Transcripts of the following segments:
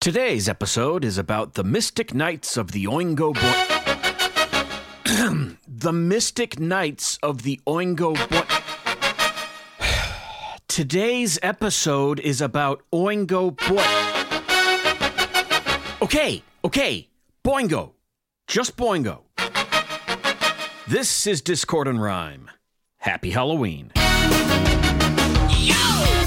Today's episode is about the Mystic Knights of the Oingo Boy. the Mystic Knights of the Oingo Boy. Today's episode is about Oingo Boy. Okay, okay, Boingo. Just Boingo. This is Discord and Rhyme. Happy Halloween. Feliz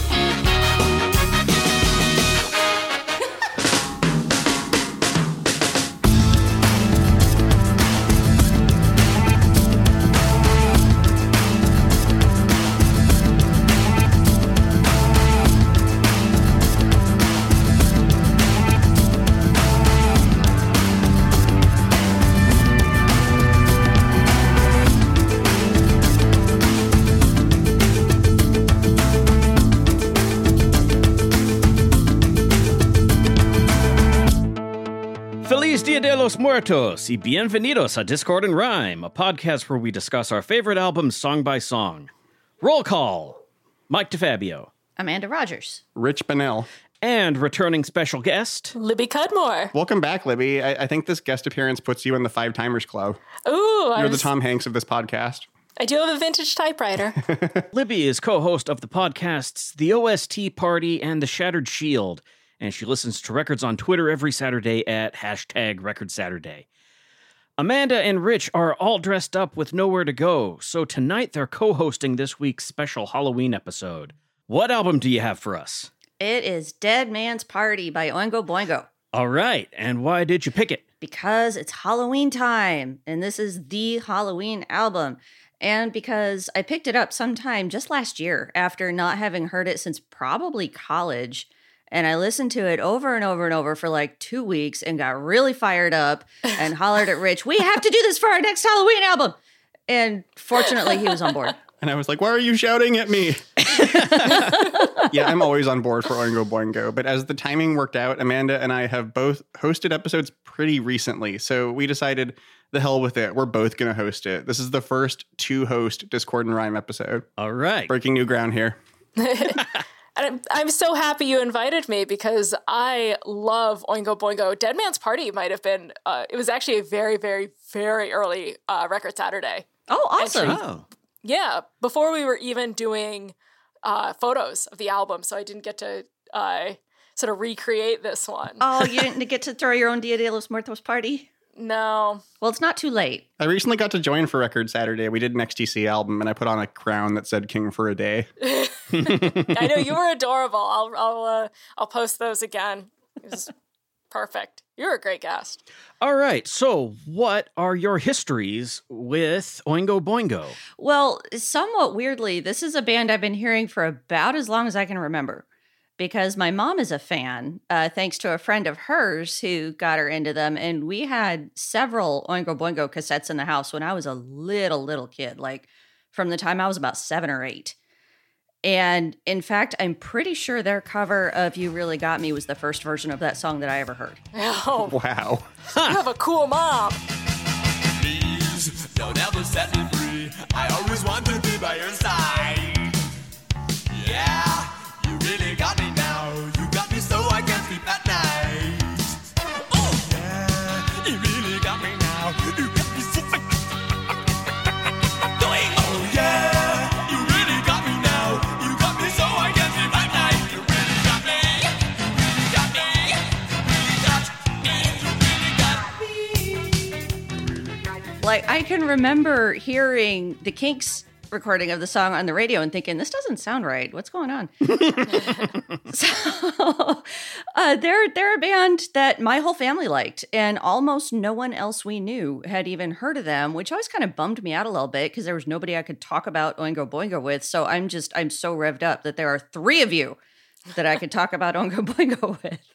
los Muertos y bienvenidos a Discord and Rhyme, a podcast where we discuss our favorite albums song by song. Roll call Mike DeFabio. Amanda Rodgers. Rich Bunnell. And returning special guest, Libby Cudmore. Welcome back, Libby. I, I think this guest appearance puts you in the Five Timers Club. Ooh, You're the was- Tom Hanks of this podcast. I do have a vintage typewriter. Libby is co host of the podcasts The OST Party and The Shattered Shield, and she listens to records on Twitter every Saturday at hashtag Record Saturday. Amanda and Rich are all dressed up with nowhere to go, so tonight they're co hosting this week's special Halloween episode. What album do you have for us? It is Dead Man's Party by Oingo Boingo All right, and why did you pick it? because it's Halloween time and this is the Halloween album. And because I picked it up sometime just last year after not having heard it since probably college. And I listened to it over and over and over for like two weeks and got really fired up and hollered at Rich, We have to do this for our next Halloween album. And fortunately, he was on board. And I was like, why are you shouting at me? yeah, I'm always on board for Oingo Boingo. But as the timing worked out, Amanda and I have both hosted episodes pretty recently. So we decided, the hell with it. We're both going to host it. This is the first two host Discord and Rhyme episode. All right. Breaking new ground here. And I'm, I'm so happy you invited me because I love Oingo Boingo. Dead Man's Party might have been, uh, it was actually a very, very, very early uh, Record Saturday. Oh, awesome. Oh. Yeah, before we were even doing uh, photos of the album. So I didn't get to uh, sort of recreate this one. Oh, you didn't get to throw your own Dia de los Muertos party? No. Well, it's not too late. I recently got to join for Record Saturday. We did an XTC album, and I put on a crown that said "King for a Day." I know you were adorable. I'll I'll uh, I'll post those again. It was perfect. You're a great guest. All right. So, what are your histories with Oingo Boingo? Well, somewhat weirdly, this is a band I've been hearing for about as long as I can remember because my mom is a fan, uh, thanks to a friend of hers who got her into them. And we had several Oingo Boingo cassettes in the house when I was a little, little kid, like from the time I was about seven or eight. And in fact, I'm pretty sure their cover of You Really Got Me was the first version of that song that I ever heard. Oh, Wow. you have a cool mom. Please don't ever set me free. I always want to be by your side. Yeah, Like I can remember hearing the Kinks recording of the song on the radio and thinking this doesn't sound right. What's going on? so uh, they're they're a band that my whole family liked, and almost no one else we knew had even heard of them, which always kind of bummed me out a little bit because there was nobody I could talk about Oingo Boingo with. So I'm just I'm so revved up that there are three of you that I could talk about Oingo Boingo with.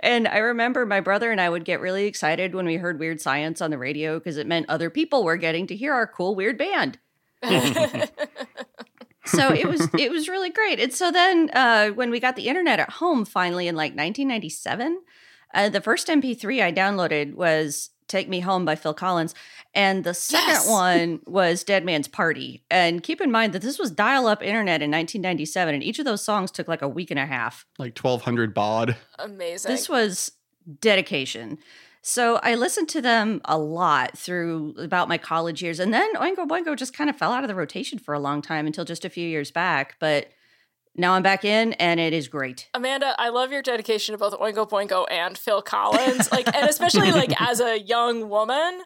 And I remember my brother and I would get really excited when we heard Weird Science on the radio because it meant other people were getting to hear our cool weird band. so it was it was really great. And so then uh, when we got the internet at home finally in like 1997, uh, the first MP3 I downloaded was Take Me Home by Phil Collins. And the second Yes. one was Dead Man's Party. And keep in mind that this was dial up internet in 1997, and each of those songs took like a week and a half. Like 1200 baud. Amazing. This was dedication. So I listened to them a lot through about my college years. And then Oingo Boingo just kind of fell out of the rotation for a long time until just a few years back. But now I'm back in and it is great. Amanda, I love your dedication to both Oingo Boingo and Phil Collins. Like, and especially like as a young woman,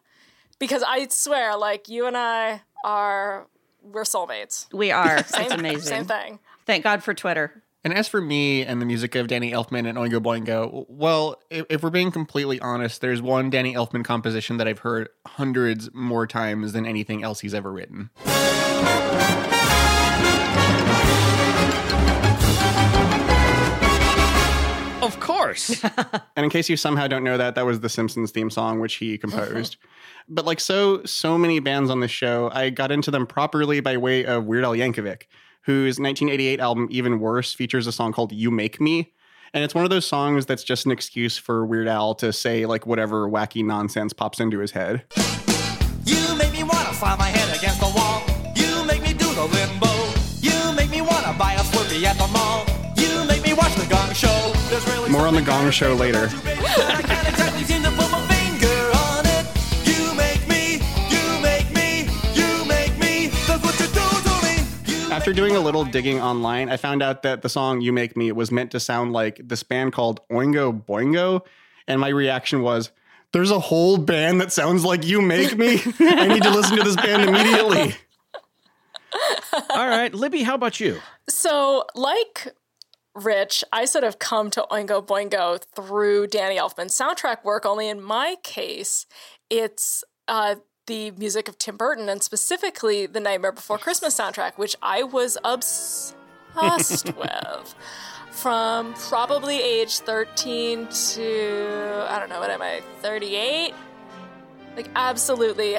because I swear, like you and I are we're soulmates. We are. Same, it's amazing. Same thing. Thank God for Twitter. And as for me and the music of Danny Elfman and Oingo Boingo, well, if, if we're being completely honest, there's one Danny Elfman composition that I've heard hundreds more times than anything else he's ever written. Course. And in case you somehow don't know that, that was the Simpsons theme song, which he composed. but like so, so many bands on this show, I got into them properly by way of Weird Al Yankovic, whose 1988 album Even Worse features a song called "You Make Me." And it's one of those songs that's just an excuse for Weird Al to say like whatever wacky nonsense pops into his head. You make me wanna slam my head against the wall. You make me do the limbo. You make me wanna buy a Slurpee at the mall. You make me watch the Gong Show. There's really More on the something Gong Show later. too big that I can't exactly seem to put my finger on it. You make me, you make me, you make me. That's what you do to me. You After doing a little digging online, I found out that the song You Make Me was meant to sound like this band called Oingo Boingo. And my reaction was, there's a whole band that sounds like You Make Me. I need to listen to this band immediately. All right, Libby, how about you? So, like Rich, I sort of come to Oingo Boingo through Danny Elfman's soundtrack work, only in my case, it's uh, the music of Tim Burton and specifically the Nightmare Before Christmas soundtrack, which I was obsessed with from probably age 13 to, I don't know, what am I, 38? Like, absolutely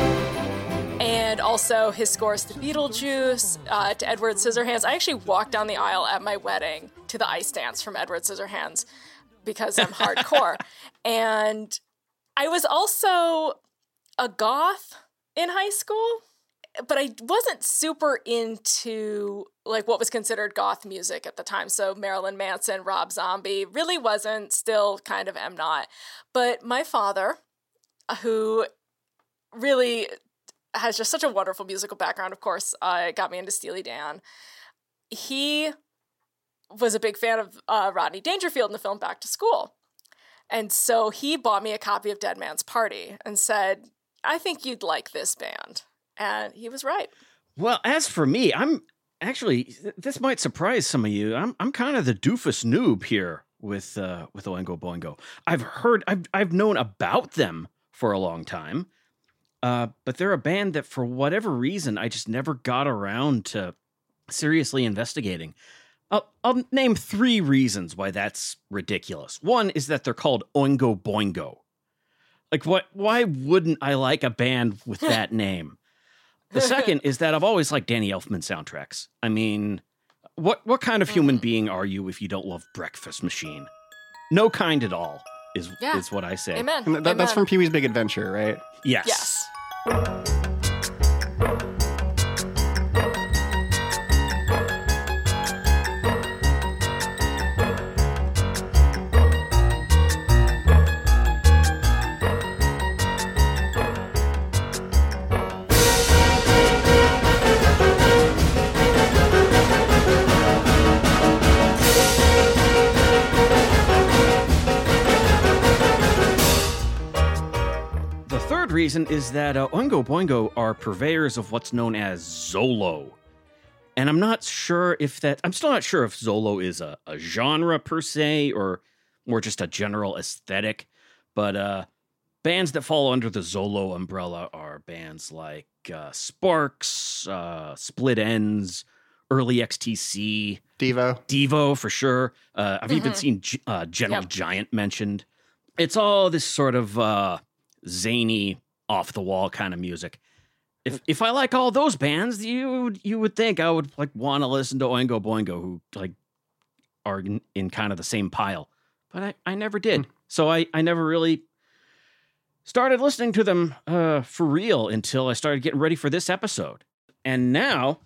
And also his scores to Beetlejuice, uh, to Edward Scissorhands. I actually walked down the aisle at my wedding to the ice dance from Edward Scissorhands because I'm hardcore. and I was also a goth in high school, but I wasn't super into like what was considered goth music at the time. So Marilyn Manson, Rob Zombie, really wasn't. Still kind of am not. But my father, who really has just such a wonderful musical background. Of course, uh, got me into Steely Dan. He was a big fan of uh, Rodney Dangerfield in the film Back to School. And so he bought me a copy of Dead Man's Party and said, I think you'd like this band. And he was right. Well, as for me, I'm actually th- this might surprise some of you. I'm I'm kind of the doofus noob here with uh with Oingo Boingo. I've heard I've I've known about them for a long time. Uh, but they're a band that for whatever reason I just never got around to seriously investigating. I'll, I'll name three reasons why that's ridiculous. One is that they're called Oingo Boingo. Like what why wouldn't I like a band with that name? The second is that I've always liked Danny Elfman soundtracks. I mean, what what kind of human being are you if you don't love Breakfast Machine? No kind at all is Yeah. is what I say. Amen. And that, that's from Pee Wee's Big Adventure, right? Yes. Yes. Third reason is that uh, Oingo Boingo are purveyors of what's known as Zolo. And I'm not sure if that, I'm still not sure if Zolo is a, a genre per se or more just a general aesthetic. But uh, bands that fall under the Zolo umbrella are bands like uh, Sparks, uh, Split Enz, Early XTC, Devo. Devo for sure. Uh, I've even Mhm. seen G- uh, Gentle Yep. Giant mentioned. It's all this sort of uh, zany, off the wall kind of music. If if I like all those bands, you would- you would think I would like want to listen to Oingo Boingo, who like are in, in kind of the same pile, but I, I never did. So I I never really started listening to them uh, for real until I started getting ready for this episode. And now,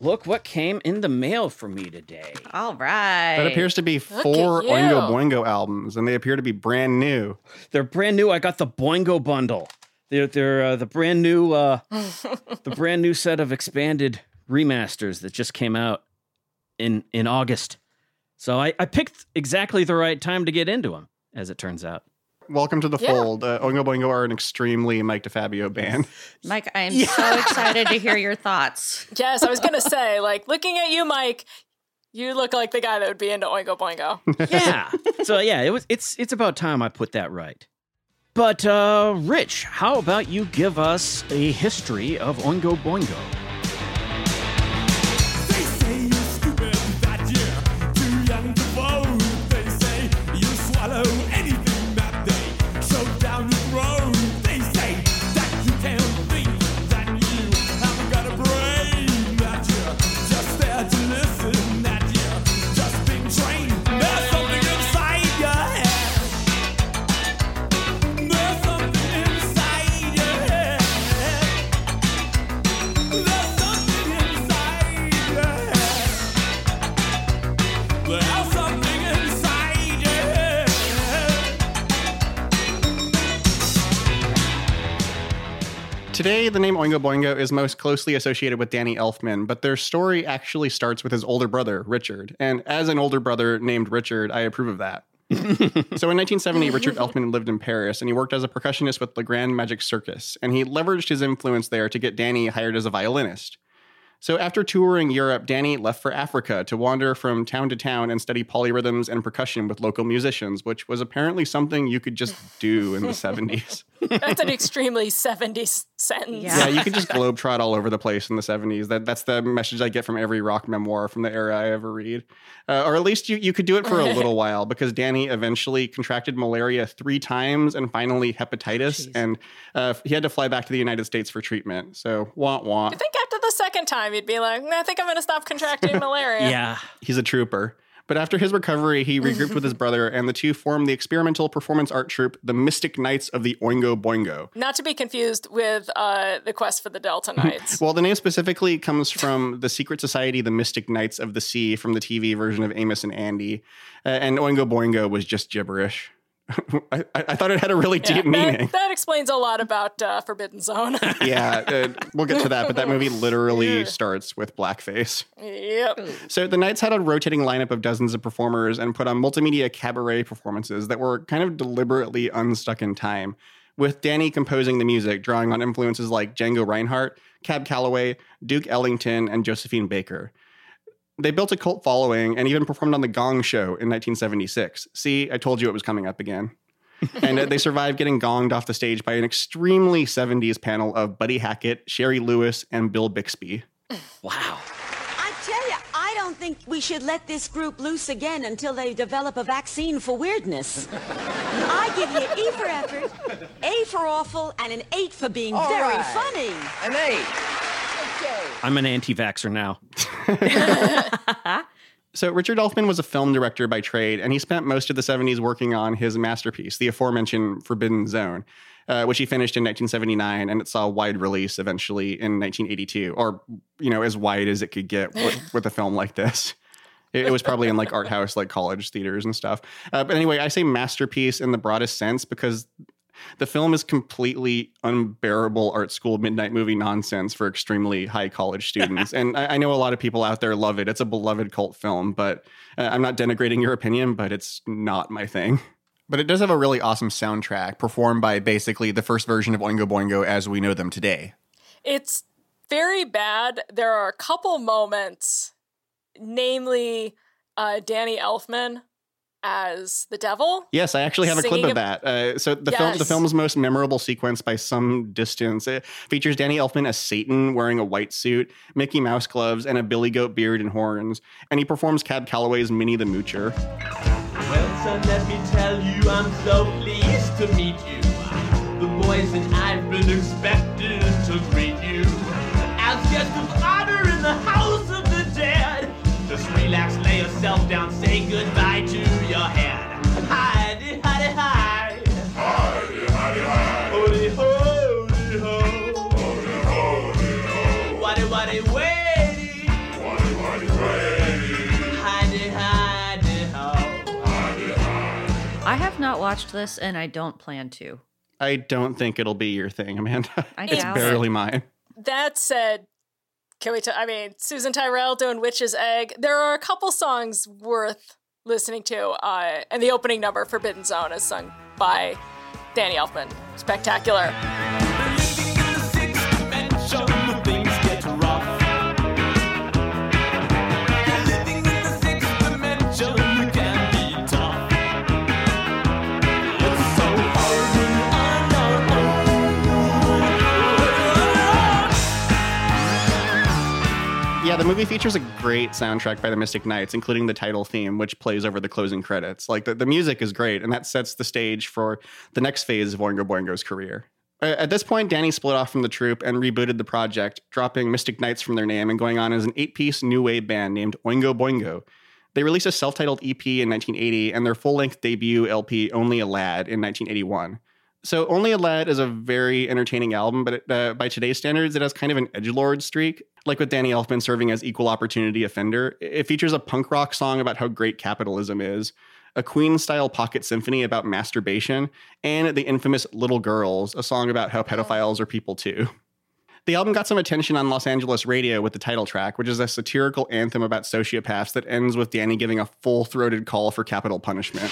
look what came in the mail for me today. All right. That appears to be at four you. Oingo Boingo albums, and they appear to be brand new. They're brand new. I got the Boingo bundle. They're they're uh, the brand new uh, the brand new set of expanded remasters that just came out in in August. So I, I picked exactly the right time to get into them, as it turns out. Welcome to the Yeah. fold. Uh, Oingo Boingo are an extremely Mike DeFabio band. Mike, I am so excited to hear your thoughts. Yes, I was gonna say, like, looking at you, Mike, you look like the guy that would be into Oingo Boingo. Yeah. so yeah, it was it's it's about time I put that right. But uh Rich, how about you give us a history of Oingo Boingo? Today, the name Oingo Boingo is most closely associated with Danny Elfman, but their story actually starts with his older brother, Richard. And as an older brother named Richard, I approve of that. so in 1970, Richard Elfman lived in Paris and he worked as a percussionist with the Grand Magic Circus. And he leveraged his influence there to get Danny hired as a violinist. So after touring Europe, Danny left for Africa to wander from town to town and study polyrhythms and percussion with local musicians, which was apparently something you could just do in the 70s. That's an extremely 70s sentence. Yeah. Yeah, you could just globetrot all over the place in the 70s. That that's the message I get from every rock memoir from the era I ever read. Uh, or at least you, you could do it for a little while because Danny eventually contracted malaria three times and finally hepatitis. Jeez. And uh, he had to fly back to the United States for treatment. So, want want. I think after the second time, you'd be like, "Nah, I think I'm going to stop contracting malaria. Yeah. He's a trooper. But after his recovery, he regrouped with his brother, and the two formed the experimental performance art troupe, the Mystic Knights of the Oingo Boingo. Not to be confused with uh, the quest for the Delta Knights. Well, the name specifically comes from the secret society, the Mystic Knights of the Sea, from the TV version of Amos and Andy. Uh, and Oingo Boingo was just gibberish. I, I thought it had a really Yeah, deep meaning. that, that explains a lot about uh, Forbidden Zone. yeah, uh, we'll get to that, but that movie literally starts with blackface. yep. So the Knights had a rotating lineup of dozens of performers and put on multimedia cabaret performances that were kind of deliberately unstuck in time, with Danny composing the music, drawing on influences like Django Reinhardt, Cab Calloway, Duke Ellington, and Josephine Baker. They built a cult following and even performed on The Gong Show in 1976. See, I told you it was coming up again. and uh, they survived getting gonged off the stage by an extremely 70s panel of Buddy Hackett, Shari Lewis, and Bill Bixby. Wow. I tell you, I don't think we should let this group loose again until they develop a vaccine for weirdness. I give you an E for effort, A for awful, and an 8 for being very funny. An eight. I'm an anti-vaxxer now. So Richard Elfman was a film director by trade, and he spent most of the 70s working on his masterpiece, the aforementioned Forbidden Zone, uh, which he finished in 1979, and it saw a wide release eventually in 1982, or you know, as wide as it could get with, with a film like this. It, it was probably in like art house, like college theaters and stuff. Uh, but anyway, I say masterpiece in the broadest sense because the film is completely unbearable art school midnight movie nonsense for extremely high college students. and I, I know a lot of people out there love it. It's a beloved cult film, but uh, I'm not denigrating your opinion, but it's not my thing. But it does have a really awesome soundtrack performed by basically the first version of Oingo Boingo as we know them today. It's very bad. There are a couple moments, namely uh, Danny Elfman as the devil. Yes, I actually have a clip of that. Uh, so the film, the film's most memorable sequence by some distance, it features Danny Elfman as Satan wearing a white suit, Mickey Mouse gloves, and a billy goat beard and horns, and he performs Cab Calloway's Minnie the Moocher. Well, son, let me tell you, I'm so pleased to meet you. The boys and I've been expecting to greet you. As guest of honor in the house of the dead. Just relax, lay yourself down, say goodbye to your head. Hidey, hidey, hi. Hidey, hidey, hi. Holy, holy, ho. Holy, holy, ho. Waddy, waddy, waddy. Waddy, waddy, waddy. Hidey, hidey, ho. I have not watched this and I don't plan to. I don't think it'll be your thing, Amanda. I it's doubt barely mine. That said, can we? T- I mean, Susan Tyrrell doing "Witch's Egg." There are a couple songs worth listening to, uh, and the opening number, "Forbidden Zone," is sung by Danny Elfman. Spectacular. The movie features a great soundtrack by the Mystic Knights, including the title theme, which plays over the closing credits. Like the, the music is great, and that sets the stage for the next phase of Oingo Boingo's career. At this point, Danny split off from the troupe and rebooted the project, dropping Mystic Knights from their name and going on as an eight piece new wave band named Oingo Boingo. They released a self titled EP in 1980 and their full length debut LP, Only a Lad, in 1981. So, Only a Lad is a very entertaining album, but it, uh, by today's standards, it has kind of an edgelord streak. Like with Danny Elfman serving as equal opportunity offender, it features a punk rock song about how great capitalism is, a Queen style pocket symphony about masturbation, and the infamous Little Girls, a song about how pedophiles are people too. The album got some attention on Los Angeles radio with the title track, which is a satirical anthem about sociopaths that ends with Danny giving a full throated call for capital punishment.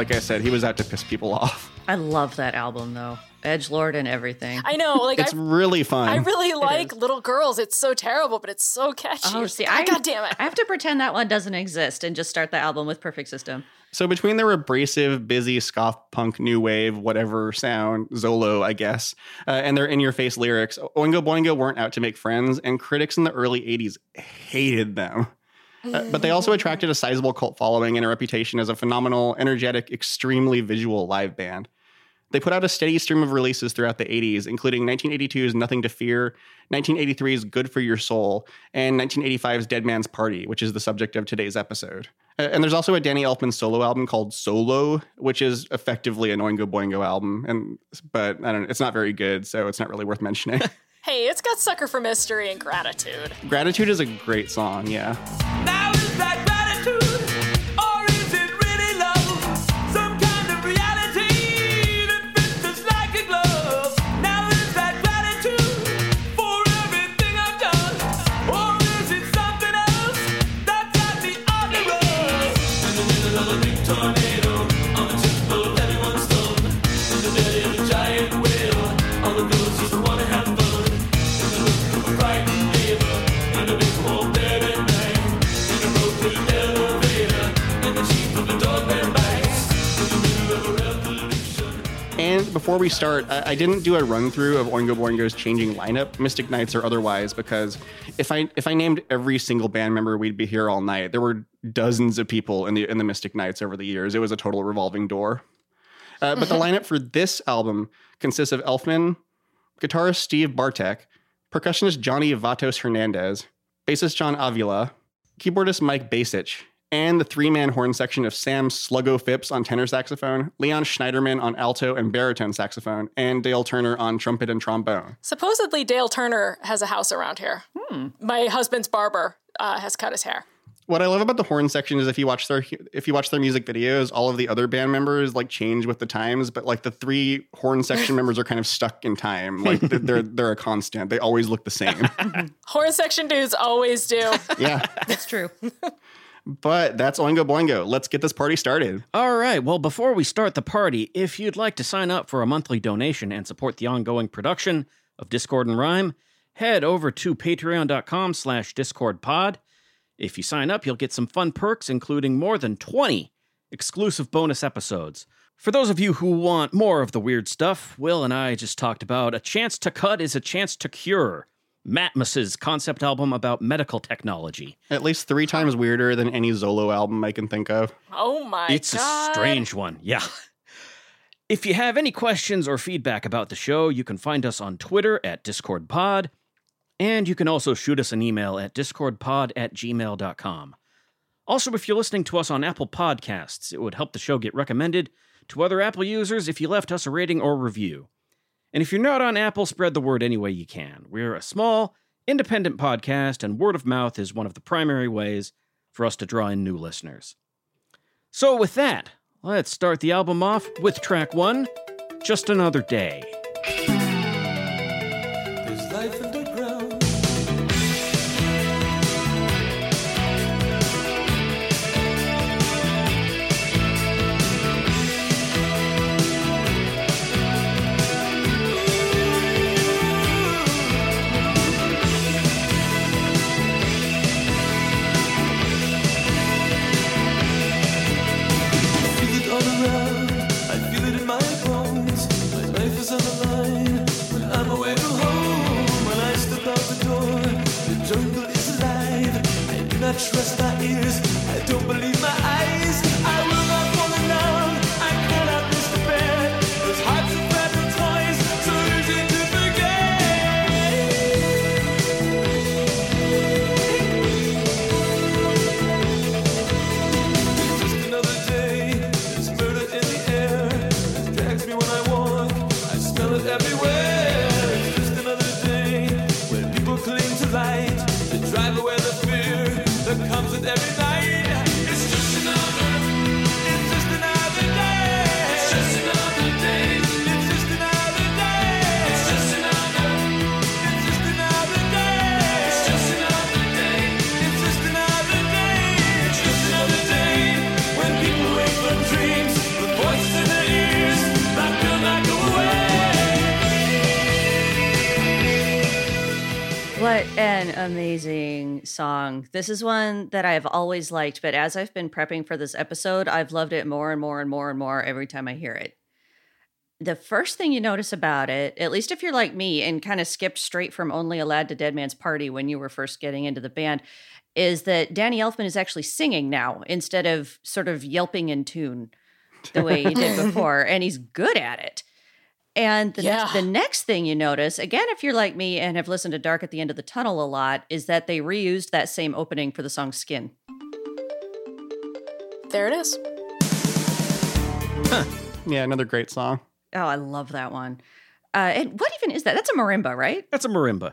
Like I said, he was out to piss people off. I love that album though. Edge Lord and everything. I know, like It's I, really fun. I really like Little Girls. It's so terrible, but it's so catchy. Oh, see, God, I God damn it. I have to pretend that one doesn't exist and just start the album with Perfect System. So between their abrasive, busy, ska punk, new wave, whatever sound, Zolo, I guess, uh, and their in-your-face lyrics, Oingo Boingo weren't out to make friends, and critics in the early '80s hated them. Uh, but they also attracted a sizable cult following and a reputation as a phenomenal, energetic, extremely visual live band. They put out a steady stream of releases throughout the 80s, including 1982's Nothing to Fear, 1983's Good for Your Soul, and 1985's Dead Man's Party, which is the subject of today's episode. And there's also a Danny Elfman solo album called Solo, which is effectively an Oingo Boingo album, and but I don't. It's not very good, so it's not really worth mentioning. Hey, it's got Sucker for Mystery and Gratitude. Gratitude is a great song, yeah. And before we start, I, I didn't do a run through of Oingo Boingo's changing lineup, Mystic Knights or otherwise, because if I if I named every single band member, we'd be here all night. There were dozens of people in the in the Mystic Knights over the years. It was a total revolving door. Uh, but the lineup for this album consists of Elfman, guitarist Steve Bartek, percussionist Johnny Vatos Hernandez, bassist John Avila, keyboardist Mike Bacich, and the three man horn section of Sam Sluggo Phipps on tenor saxophone, Leon Schneiderman on alto and baritone saxophone, and Dale Turner on trumpet and trombone. Supposedly, Dale Turner has a house around here. My husband's barber uh, has cut his hair. What I love about the horn section is if you watch their if you watch their music videos, all of the other band members like change with the times, but like the three horn section members are kind of stuck in time. Like they're they're, they're a constant. They always look the same. Horn section dudes always do. yeah, That's true. but that's Oingo Boingo. Let's get this party started. All right. Well, before we start the party, if you'd like to sign up for a monthly donation and support the ongoing production of Discord and Rhyme, head over to patreon.com slash discordpod. If you sign up, you'll get some fun perks, including more than 20 exclusive bonus episodes. For those of you who want more of the weird stuff, Will and I just talked about A Chance to Cut is a Chance to Cure, Matmos's concept album about medical technology. At least three times weirder than any Zolo album I can think of. Oh my it's god. a strange one. Yeah. If you have any questions or feedback about the show, you can find us on Twitter at DiscordPod, and you can also shoot us an email at discordpod at gmail.com. Also, if you're listening to us on Apple Podcasts, it would help the show get recommended to other Apple users if you left us a rating or review. And if you're not on Apple, spread the word any way you can. We're a small, independent podcast, and word of mouth is one of the primary ways for us to draw in new listeners. So, with that, let's start the album off with track one Just Another Day. Trust my ears. I don't believe What an amazing song. This is one that I've always liked, but as I've been prepping for this episode, I've loved it more and more and more and more every time I hear it. The first thing you notice about it, at least if you're like me and kind of skipped straight from Only a Lad to Dead Man's Party when you were first getting into the band, is that Danny Elfman is actually singing now instead of sort of yelping in tune the way he did before, and he's good at it. And the, Yeah. the next thing you notice, again, if you're like me and have listened to Dark at the End of the Tunnel a lot, is that they reused that same opening for the song Skin. There it is. Yeah, another great song. Oh, I love that one. Uh, and what even is that? That's a marimba, right? That's a marimba.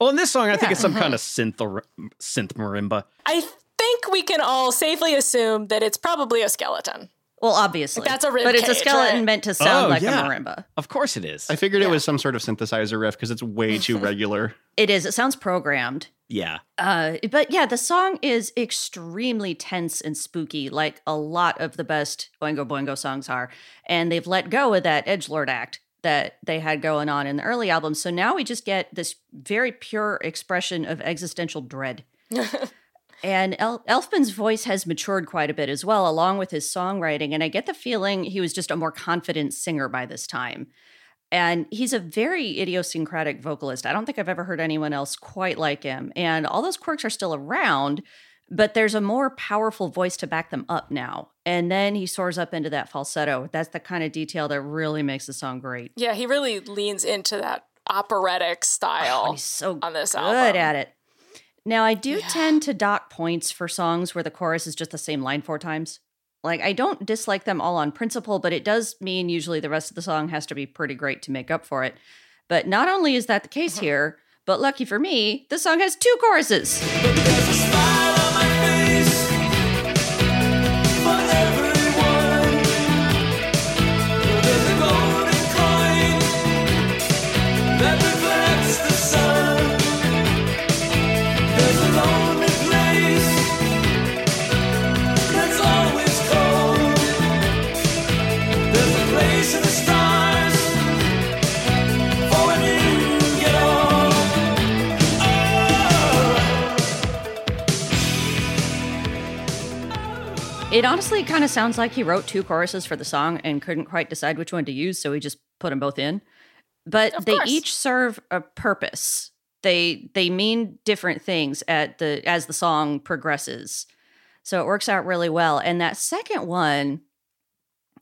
Well, in this song, I think it's some kind of synth or synth marimba. I think we can all safely assume that it's probably a skeleton. Well, obviously. That's a rib But it's a skeleton right? meant to sound Oh, like yeah. a marimba. Of course it is. I figured it was some sort of synthesizer riff because it's way too regular. It is. It sounds programmed. yeah. Uh, but yeah, the song is extremely tense and spooky, like a lot of the best Boingo Boingo songs are. And they've let go of that edge lord act that they had going on in the early albums. So now we just get this very pure expression of existential dread. and El- Elfman's voice has matured quite a bit as well, along with his songwriting. And I get the feeling he was just a more confident singer by this time. And he's a very idiosyncratic vocalist. I don't think I've ever heard anyone else quite like him. And all those quirks are still around, but there's a more powerful voice to back them up now. And then he soars up into that falsetto. That's the kind of detail that really makes the song great. Yeah, he really leans into that operatic oh, style Oh, he's so on this good album. at it. Now, I do tend to dock points for songs where the chorus is just the same line four times. Like, I don't dislike them all on principle, but it does mean usually the rest of the song has to be pretty great to make up for it. But not only is that the case mm-hmm. here, but lucky for me, the song has two choruses. It honestly kind of sounds like he wrote two choruses for the song and couldn't quite decide which one to use, so he just put them both in. But Of they course. each serve a purpose. They they mean different things at the as the song progresses. So it works out really well. And that second one,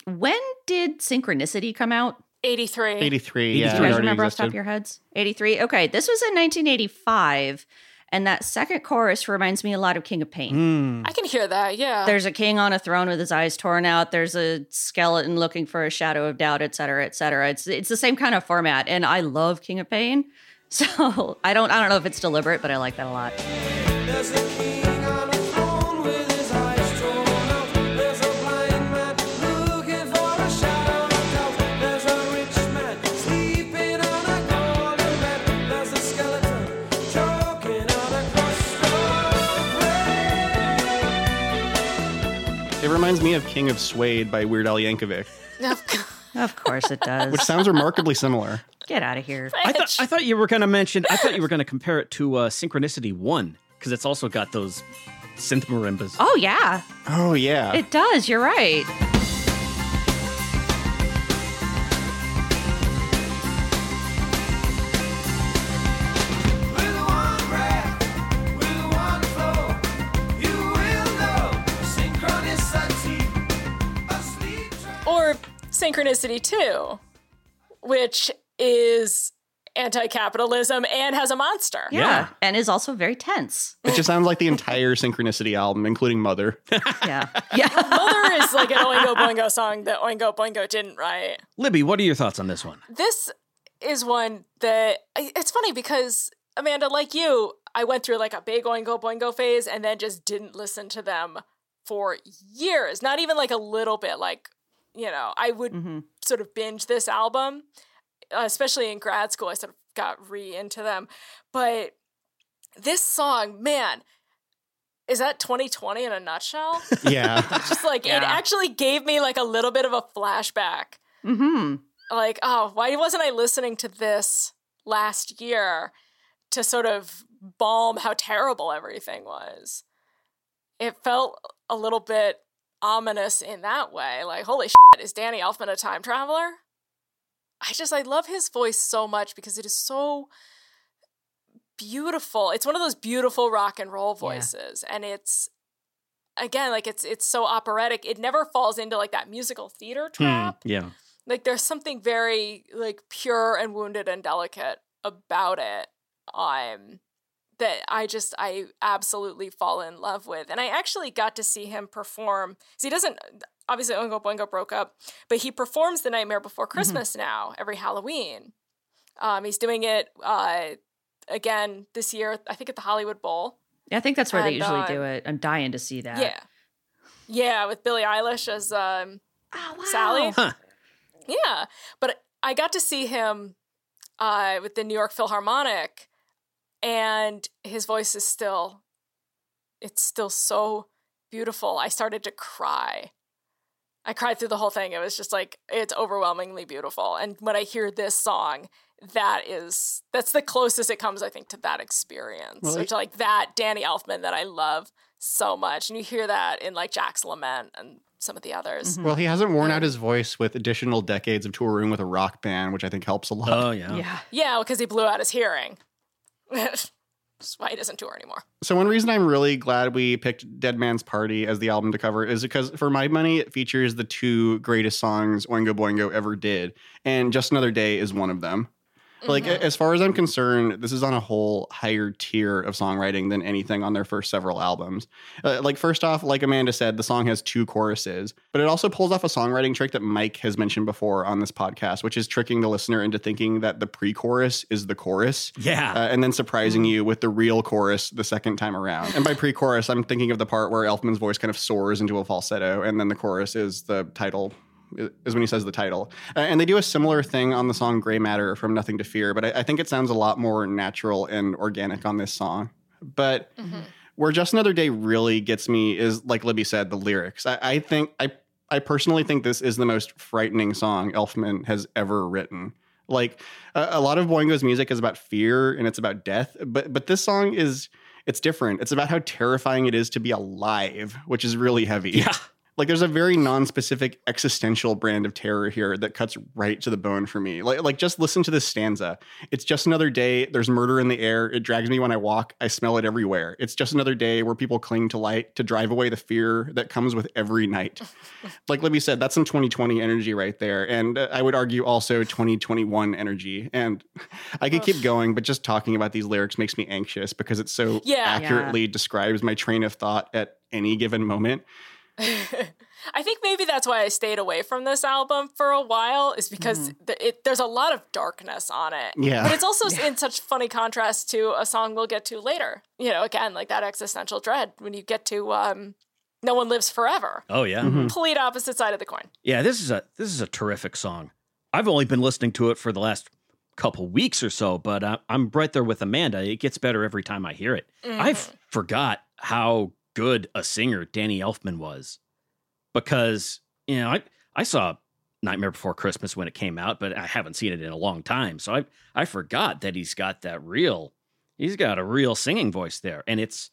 when did Synchronicity come out? 83. 83. 83. Yeah, Do you guys already remember off the top of your heads? 83. Okay, this was in 1985. And that second chorus reminds me a lot of King of Pain. Hmm. I can hear that, yeah. There's a king on a throne with his eyes torn out. There's a skeleton looking for a shadow of doubt, et cetera, et cetera. It's it's the same kind of format, and I love King of Pain. So I don't I don't know if it's deliberate, but I like that a lot. Reminds me of King of Suede by Weird Al Yankovic, Of course it does. which sounds remarkably similar. Get out of here. I thought I thought you were going to mention. I thought you were going to compare it to uh, Synchronicity One because it's also got those synth marimbas. Oh yeah, Oh, yeah. it does. You're right. Synchronicity II, which is anti capitalism and has a monster. Yeah. Yeah. and is also very tense. It just sounds like the entire Synchronicity album, including Mother. Yeah, yeah. Mother is like an Oingo Boingo song that Oingo Boingo didn't write. Libby, what are your thoughts on this one? This is one that it's funny because Amanda, like you, I went through like a big Oingo Boingo phase and then just didn't listen to them for years. Not even like a little bit. Like, you know, I would hmm sort of binge this album, uh, especially in grad school. I sort of got re into them. But this song, man, is that 2020 in a nutshell? Yeah. Just like it actually gave me like a little bit of a flashback. hmm Like, oh, why wasn't I listening to this last year to sort of balm how terrible everything was? It felt a little bit ominous in that way. Like, holy shit, is Danny Elfman a time traveler? I just, I love his voice so much because it is so beautiful. It's one of those beautiful rock and roll Yeah. voices. And it's, again, like it's it's so operatic. It never falls into like that musical theater trap Yeah. like there's something very like pure and wounded and delicate about it um that i just i absolutely fall in love with and i actually got to see him perform so he doesn't obviously oingo boingo broke up but he performs the nightmare before christmas now every halloween um he's doing it uh again this year i think at the hollywood bowl Yeah, I think that's where they usually uh, do it. I'm dying to see that. yeah yeah with billie eilish as um Oh, wow. Sally? Huh. Yeah, but I got to see him uh, with the New York Philharmonic, and his voice is still, it's still so beautiful. I started to cry. I cried through the whole thing. It was just like it's overwhelmingly beautiful. And when I hear this song, that is that's the closest it comes, I think, to that experience. Well, or to like that Danny Elfman that I love so much. And you hear that in like Jack's Lament and some of the others. Mm-hmm. Well, he hasn't worn out um, his voice with additional decades of touring with a rock band, which I think helps a lot. Oh yeah. Yeah. Yeah, because he blew out his hearing. That's why he doesn't tour anymore. So one reason I'm really glad we picked Dead Man's Party as the album to cover is because for my money it features the two greatest songs Oingo Boingo ever did, and Just Another Day is one of them. Like Mhm. as far as I'm concerned, this is on a whole higher tier of songwriting than anything on their first several albums. Uh, like first off, like Amanda said, the song has two choruses, but it also pulls off a songwriting trick that Mike has mentioned before on this podcast, which is tricking the listener into thinking that the pre-chorus is the chorus Yeah. uh, and then surprising you with the real chorus the second time around. And by pre-chorus, I'm thinking of the part where Elfman's voice kind of soars into a falsetto, and then the chorus is the title. Is when he says the title, Uh, and they do a similar thing on the song "Gray Matter" from Nothing to Fear, but I, I think it sounds a lot more natural and organic on this song. But where Just Another Day really gets me is, like Libby said, the lyrics. I, I think I I personally think this is the most frightening song Elfman has ever written. Like a, a lot of Boingo's music is about fear and it's about death, but but this song is it's different. It's about how terrifying it is to be alive, which is really heavy. yeah. Like there's a very non-specific existential brand of terror here that cuts right to the bone for me. Like, like just listen to this stanza. It's just another day. There's murder in the air. It drags me when I walk. I smell it everywhere. It's just another day where people cling to light to drive away the fear that comes with every night. like Libby said, that's some 2020 energy right there. And uh, I would argue also 2021 energy. And I could keep going, but just talking about these lyrics makes me anxious because it so Yeah. accurately describes my train of thought at any given moment. I think maybe that's why I stayed away from this album for a while, is because mm-hmm. th- it, there's a lot of darkness on it. Yeah. But it's also in such funny contrast to a song we'll get to later. You know, again, like that existential dread when you get to um, No One Lives Forever. Oh yeah. Mm-hmm. Complete opposite side of the coin. Yeah, this is a this is a terrific song. I've only been listening to it for the last couple weeks or so, but I, I'm right there with Amanda. It gets better every time I hear it. I mm-hmm. forgot how good a singer Danny Elfman was. Because you know I I saw Nightmare Before Christmas when it came out, but I haven't seen it in a long time, so I I forgot that he's got that real he's got a real singing voice there, and it's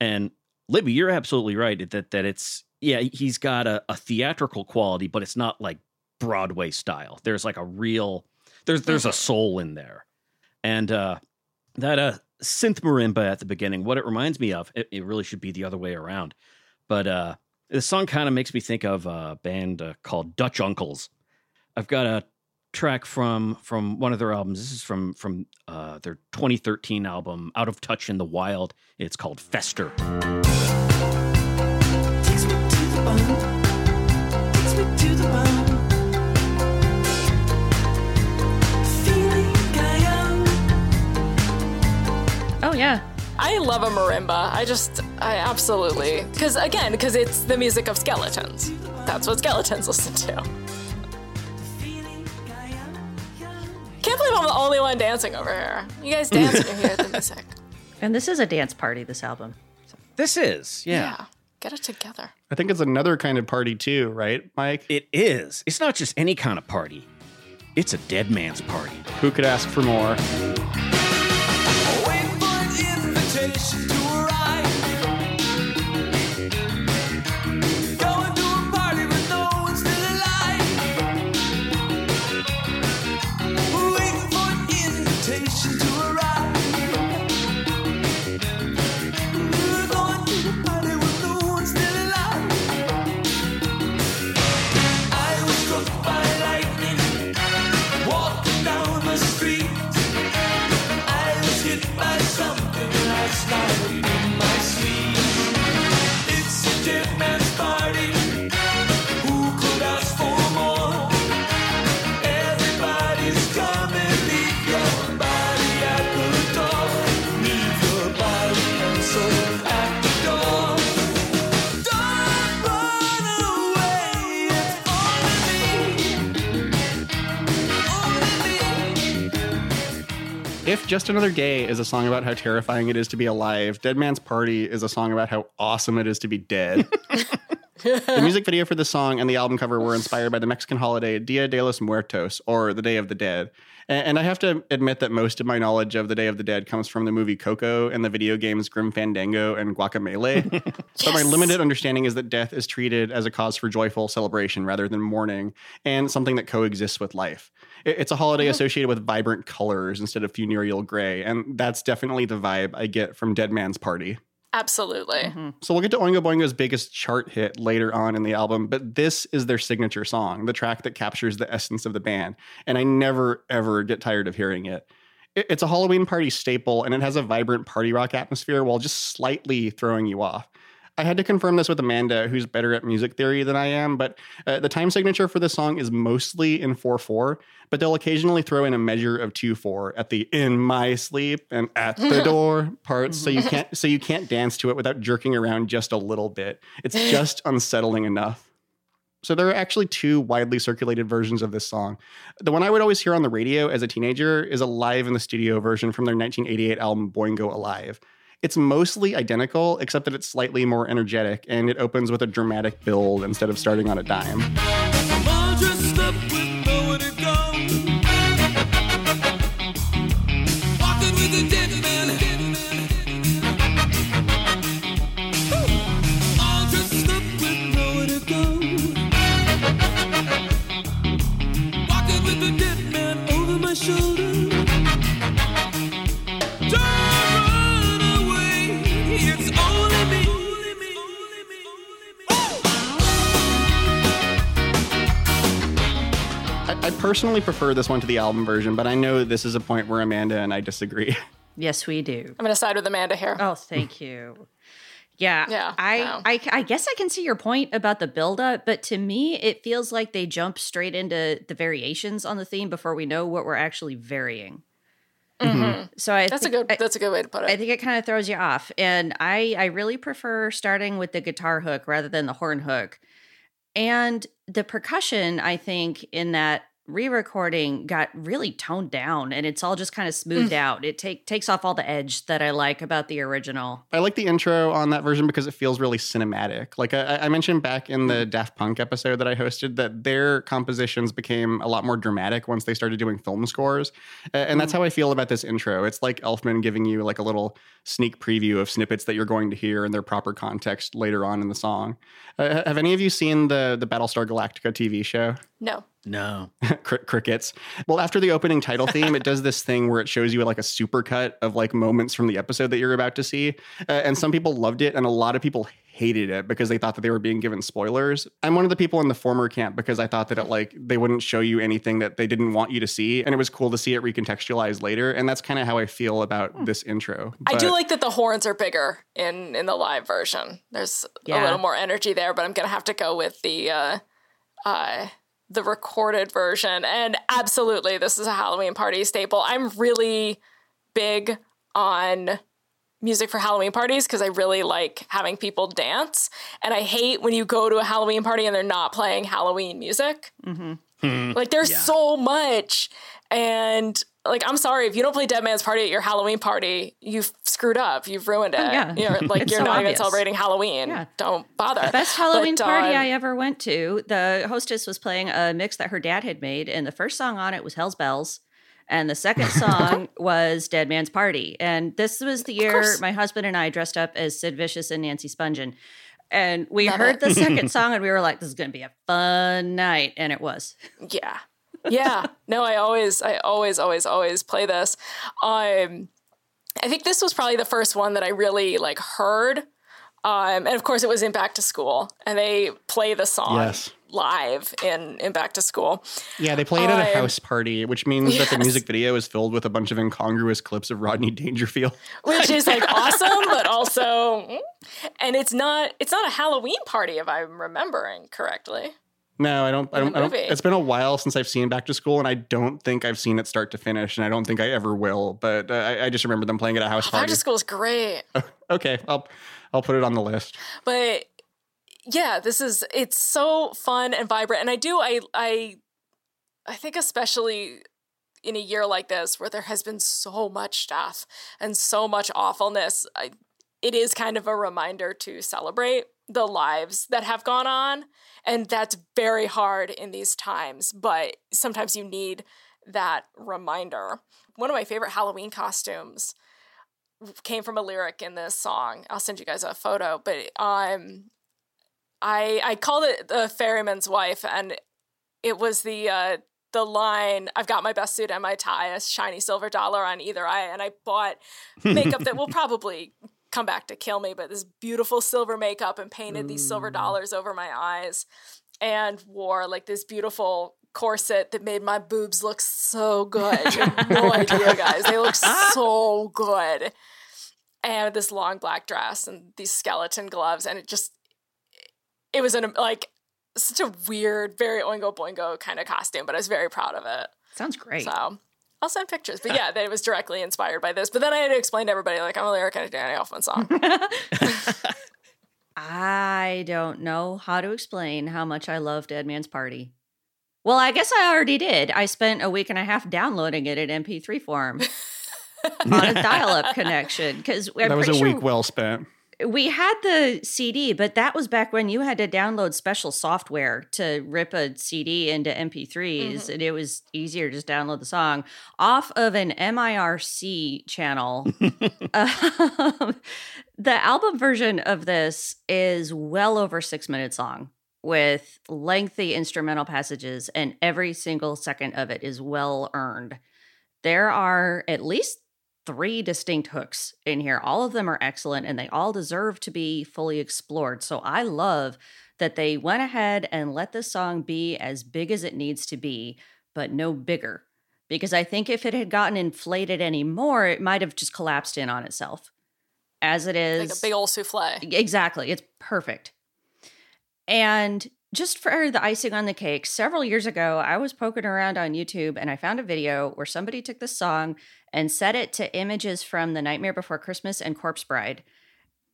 and Libby, you're absolutely right that that it's yeah he's got a, a theatrical quality, but it's not like Broadway style. There's like a real there's there's a soul in there, and uh, that uh synth marimba at the beginning. What it reminds me of, it, it really should be the other way around, but uh, the song kind of makes me think of a band uh, called Dutch Uncles. I've got a track from from one of their albums. This is from from uh, their 2013 album, Out of Touch in the Wild. It's called Fester. Yeah. I love a marimba. I just, I absolutely, because again, because it's the music of skeletons. That's what skeletons listen to. Feeling I am. Can't believe I'm the only one dancing over here. You guys dance when you hear the music. And this is a dance party, this album. This is yeah. Get it together. I think it's another kind of party too, right, Mike? It is. It's not just any kind of party. It's a dead man's party. Who could ask for more? If Just Another Day is a song about how terrifying it is to be alive, Dead Man's Party is a song about how awesome it is to be dead. the music video for the song and the album cover were inspired by the Mexican holiday Dia de los Muertos, or the Day of the Dead. And I have to admit that most of my knowledge of the Day of the Dead comes from the movie Coco and the video games Grim Fandango and Guacamelee. But my limited understanding is that death is treated as a cause for joyful celebration rather than mourning, and something that coexists with life. It- It's a holiday oh. associated with vibrant colors instead of funereal gray, and that's definitely the vibe I get from Dead Man's Party. Absolutely. Mm-hmm. So we'll get to Oingo Boingo's biggest chart hit later on in the album, but this is their signature song, the track that captures the essence of the band, and I never ever get tired of hearing it. It- It's a Halloween party staple, and it has a vibrant party rock atmosphere while just slightly throwing you off. I had to confirm this with Amanda, who's better at music theory than I am, but uh, the time signature for this song is mostly in 4 4, but they'll occasionally throw in a measure of 2 4 at the in my sleep and at the door parts, so you can't so you can't dance to it without jerking around just a little bit. It's just unsettling enough. So there are actually two widely circulated versions of this song. The one I would always hear on the radio as a teenager is a live in the studio version from their 1988 album Boingo Alive. It's mostly identical, except that it's slightly more energetic and it opens with a dramatic build instead of starting on a dime. Personally prefer this one to the album version, but I know this is a point where Amanda and I disagree. Yes, we do. I'm going to side with Amanda here. Oh, thank you. Yeah, Yeah, I, no. I, I guess I can see your point about the buildup, but to me, it feels like they jump straight into the variations on the theme before we know what we're actually varying. Mm-hmm. Mm-hmm. So I That's a good. I- that's a good way to put it. I think it kind of throws you off. And I I really prefer starting with the guitar hook rather than the horn hook. And the percussion, I think, in that re-recording got really toned down and it's all just kind of smoothed mm. out. It take takes off all the edge that I like about the original. I like the intro on that version because it feels really cinematic. Like I, I mentioned back in the mm. Daft Punk episode that I hosted, that their compositions became a lot more dramatic once they started doing film scores, and that's mm. how I feel about this intro. It's like Elfman giving you like a little sneak preview of snippets that you're going to hear in their proper context later on in the song. Uh, have any of you seen the the Battlestar Galactica TV show? No. No. Cri- crickets. Well, after the opening title theme, it does this thing where it shows you like a supercut of like moments from the episode that you're about to see. Uh, and some people loved it, and a lot of people hated it because they thought that they were being given spoilers. I'm one of the people in the former camp because I thought that it like they wouldn't show you anything that they didn't want you to see, and it was cool to see it recontextualized later. And that's kind of how I feel about this intro. I do like that the horns are bigger in in the live version. There's a little more energy there, but I'm gonna have to go with the uh, uh, the recorded version. And absolutely, this is a Halloween party staple. I'm really big on music for Halloween parties because I really like having people dance. And I hate when you go to a Halloween party and they're not playing Halloween music. Mm-hmm. Like there's Yeah. so much. And like I'm sorry if you don't play Dead Man's Party at your Halloween party, you've screwed up. You've ruined it. yeah. You're like It's you're so not even celebrating Halloween. Yeah. Don't bother. Best Halloween But, party um, I ever went to. The hostess was playing a mix that her dad had made, and the first song on it was Hell's Bells. And the second song was Dead Man's Party. And this was the year my husband and I dressed up as Sid Vicious and Nancy Spungen. And we Love heard it. the second song and we were like, this is going to be a fun night. And it was. Yeah. Yeah. no, I always, I always, always, always play this. Um, I think this was probably the first one that I really like heard. Um, and of course, it was in Back to School, and they play the song Yes. live in in Back to School. Yeah, they play it at a I'm- house party, which means that the music video is filled with a bunch of incongruous clips of Rodney Dangerfield. which is like awesome, but also, mm. and it's not it's not a Halloween party if I'm remembering correctly. No, I don't. I don't, I don't. It's been a while since I've seen Back to School, and I don't think I've seen it start to finish, and I don't think I ever will. But uh, I, I just remember them playing at a house Back party. to School is great, Okay, I'll I'll put it on the list. but yeah, this is it's so fun and vibrant, and I do I I I think especially in a year like this where there has been so much stuff and so much awfulness, I, it is kind of a reminder to celebrate the lives that have gone on. And that's very hard in these times, but sometimes you need that reminder. One of my favorite Halloween costumes came from a lyric in this song. I'll send you guys a photo, but um I I called it the ferryman's wife and it was the uh the line I've got my best suit and my tie, a shiny silver dollar on either eye and I bought makeup that will probably come back to kill me, but this beautiful silver makeup and painted these silver mm. dollars over my eyes and wore like this beautiful corset that made my boobs look so good. You have no idea, guys. They look so good. And this long black dress and these skeleton gloves, and it just it was an like such a weird, very oingo boingo kind of costume, but I was very proud of it. Sounds great. So I'll send pictures. But yeah, that it was directly inspired by this. But then I had to explain to everybody like I'm a lyric in a Danny Elfman song. I don't know how to explain how much I love Dead Man's Party. Well, I guess I already did. I spent a week and a half downloading it in MP3 form on a dial-up connection because that was a week well spent. We had the CD, but that was back when you had to download special software to rip a CD into MP3s, and it was easier to just download the song off of an MIRC channel. Um, the album version of this is well over six minutes long with lengthy instrumental passages, and every single second of it is well earned. There are at least three distinct hooks in here. All of them are excellent and they all deserve to be fully explored. So I love that they went ahead and let this song be as big as it needs to be, but no bigger. Because I think if it had gotten inflated anymore, it might have just collapsed in on itself. As it is, Like a big old souffle. Exactly. It's perfect. And just for the icing on the cake, several years ago, I was poking around on YouTube and I found a video where somebody took this song and set it to images from The Nightmare Before Christmas and Corpse Bride.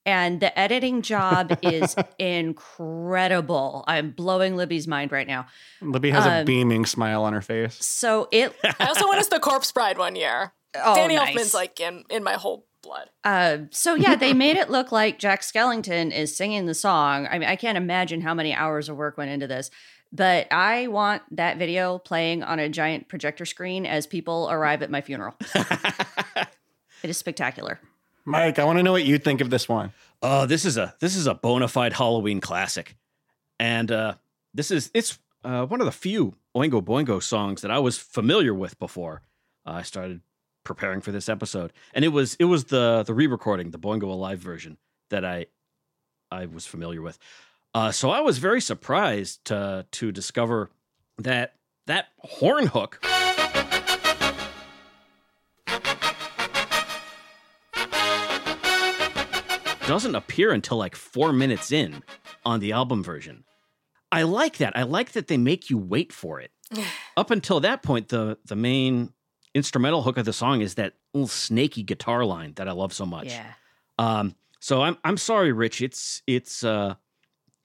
And the editing job is incredible. I'm blowing Libby's mind right now. Libby has a Um, beaming smile on her face. So it, I also went as the Corpse Bride one year. Oh, Danny nice. Elfman's like in, in my whole blood. Uh, so yeah, they made it look like Jack Skellington is singing the song. I mean, I can't imagine how many hours of work went into this, but I want that video playing on a giant projector screen as people arrive at my funeral. it is spectacular. Mike, I want to know what you think of this one. Oh, this is a this is a bona fide Halloween classic, and uh, this is it's uh, one of the few Oingo Boingo songs that I was familiar with before uh, I started preparing for this episode, and it was it was the the re-recording, the Boingo Alive version that I I was familiar with. Uh, so I was very surprised to to discover that that horn hook. doesn't appear until like four minutes in on the album version. I like that. I like that they make you wait for it. Up until that point, the the main instrumental hook of the song is that little snaky guitar line that I love so much. Yeah. Um, so I'm I'm sorry, Rich. It's it's uh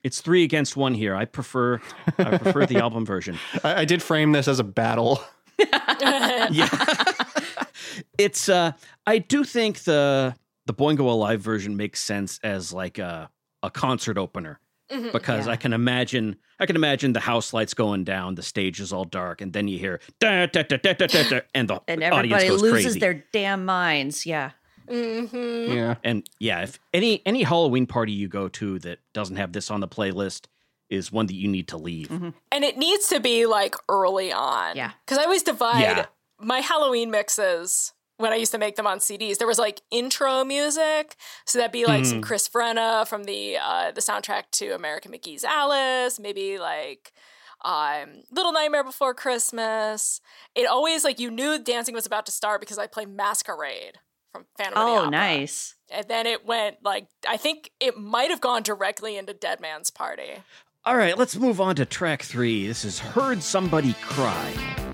it's three against one here. I prefer I prefer the album version. I, I did frame this as a battle. yeah. it's uh I do think the the Boingo Alive version makes sense as like a a concert opener Mhm. because Yeah. I can imagine I can imagine the house lights going down, the stage is all dark, and then you hear da, da, da, da, da, da, da, and the And audience everybody goes loses crazy. their damn minds. Yeah. hmm Yeah. and yeah, if any any Halloween party you go to that doesn't have this on the playlist is one that you need to leave. And it needs to be like early on. Yeah. Because I always divide Yeah. my Halloween mixes when I used to make them on CDs. There was like intro music. So that'd be like some Chris Vrenna from the uh, the soundtrack to American McGee's Alice, maybe like um, Little Nightmare Before Christmas. It always like you knew dancing was about to start because I play Masquerade from Phantom of the Oh, nice. And then it went like I think it might have gone directly into Dead Man's Party. All right, let's move on to track three. This is Heard Somebody Cry.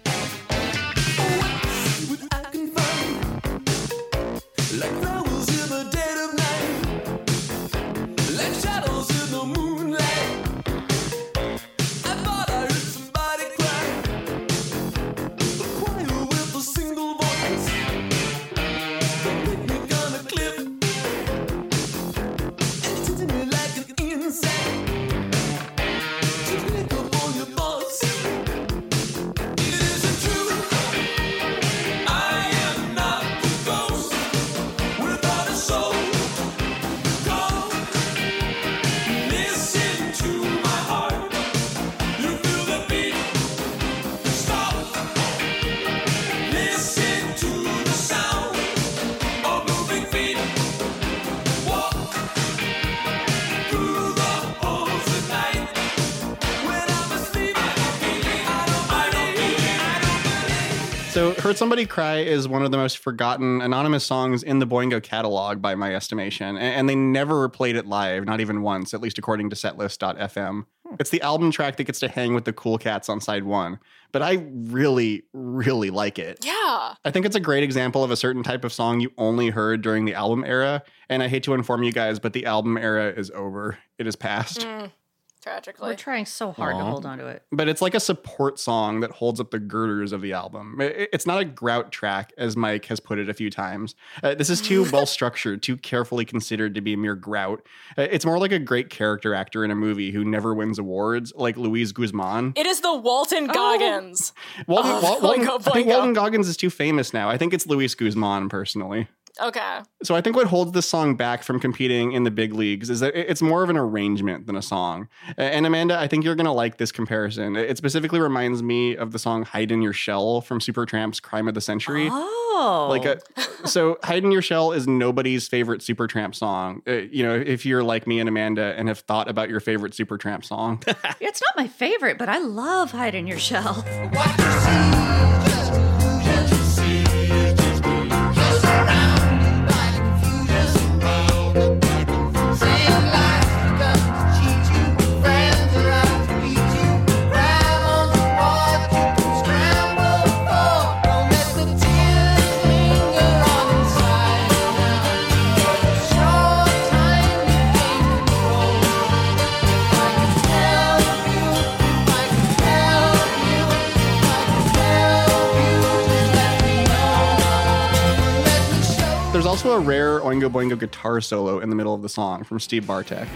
So, Heard Somebody Cry is one of the most forgotten anonymous songs in the Boingo catalog, by my estimation. And they never played it live, not even once, at least according to setlist.fm. It's the album track that gets to hang with the cool cats on side one. But I really, really like it. Yeah. I think it's a great example of a certain type of song you only heard during the album era. And I hate to inform you guys, but the album era is over. It is past. Mm, tragically. We're trying so hard to hold on to it. but it's like a support song that holds up the girders of the album. I- It's not a grout track, as Mike has put it a few times. Uh, this is too well structured, too carefully considered to be a mere grout. Uh, it's more like a great character actor in a movie who never wins awards, like Luis Guzman. It is the Walton Goggins. Walton, Oh, Wal- Walton- I think Boingo. Walton Goggins is too famous now. I think it's Luis Guzman personally. Okay. So I think what holds this song back from competing in the big leagues is that it's more of an arrangement than a song. And Amanda, I think you're going to like this comparison. It specifically reminds me of the song Hide in Your Shell from Supertramp's Crime of the Century. Oh, Like a, so Hide in Your Shell is nobody's favorite Supertramp song. Uh, you know, if you're like me and Amanda and have thought about your favorite Supertramp song. it's not my favorite, but I love hide in your shell. Also a rare Oingo Boingo guitar solo in the middle of the song from Steve Bartek.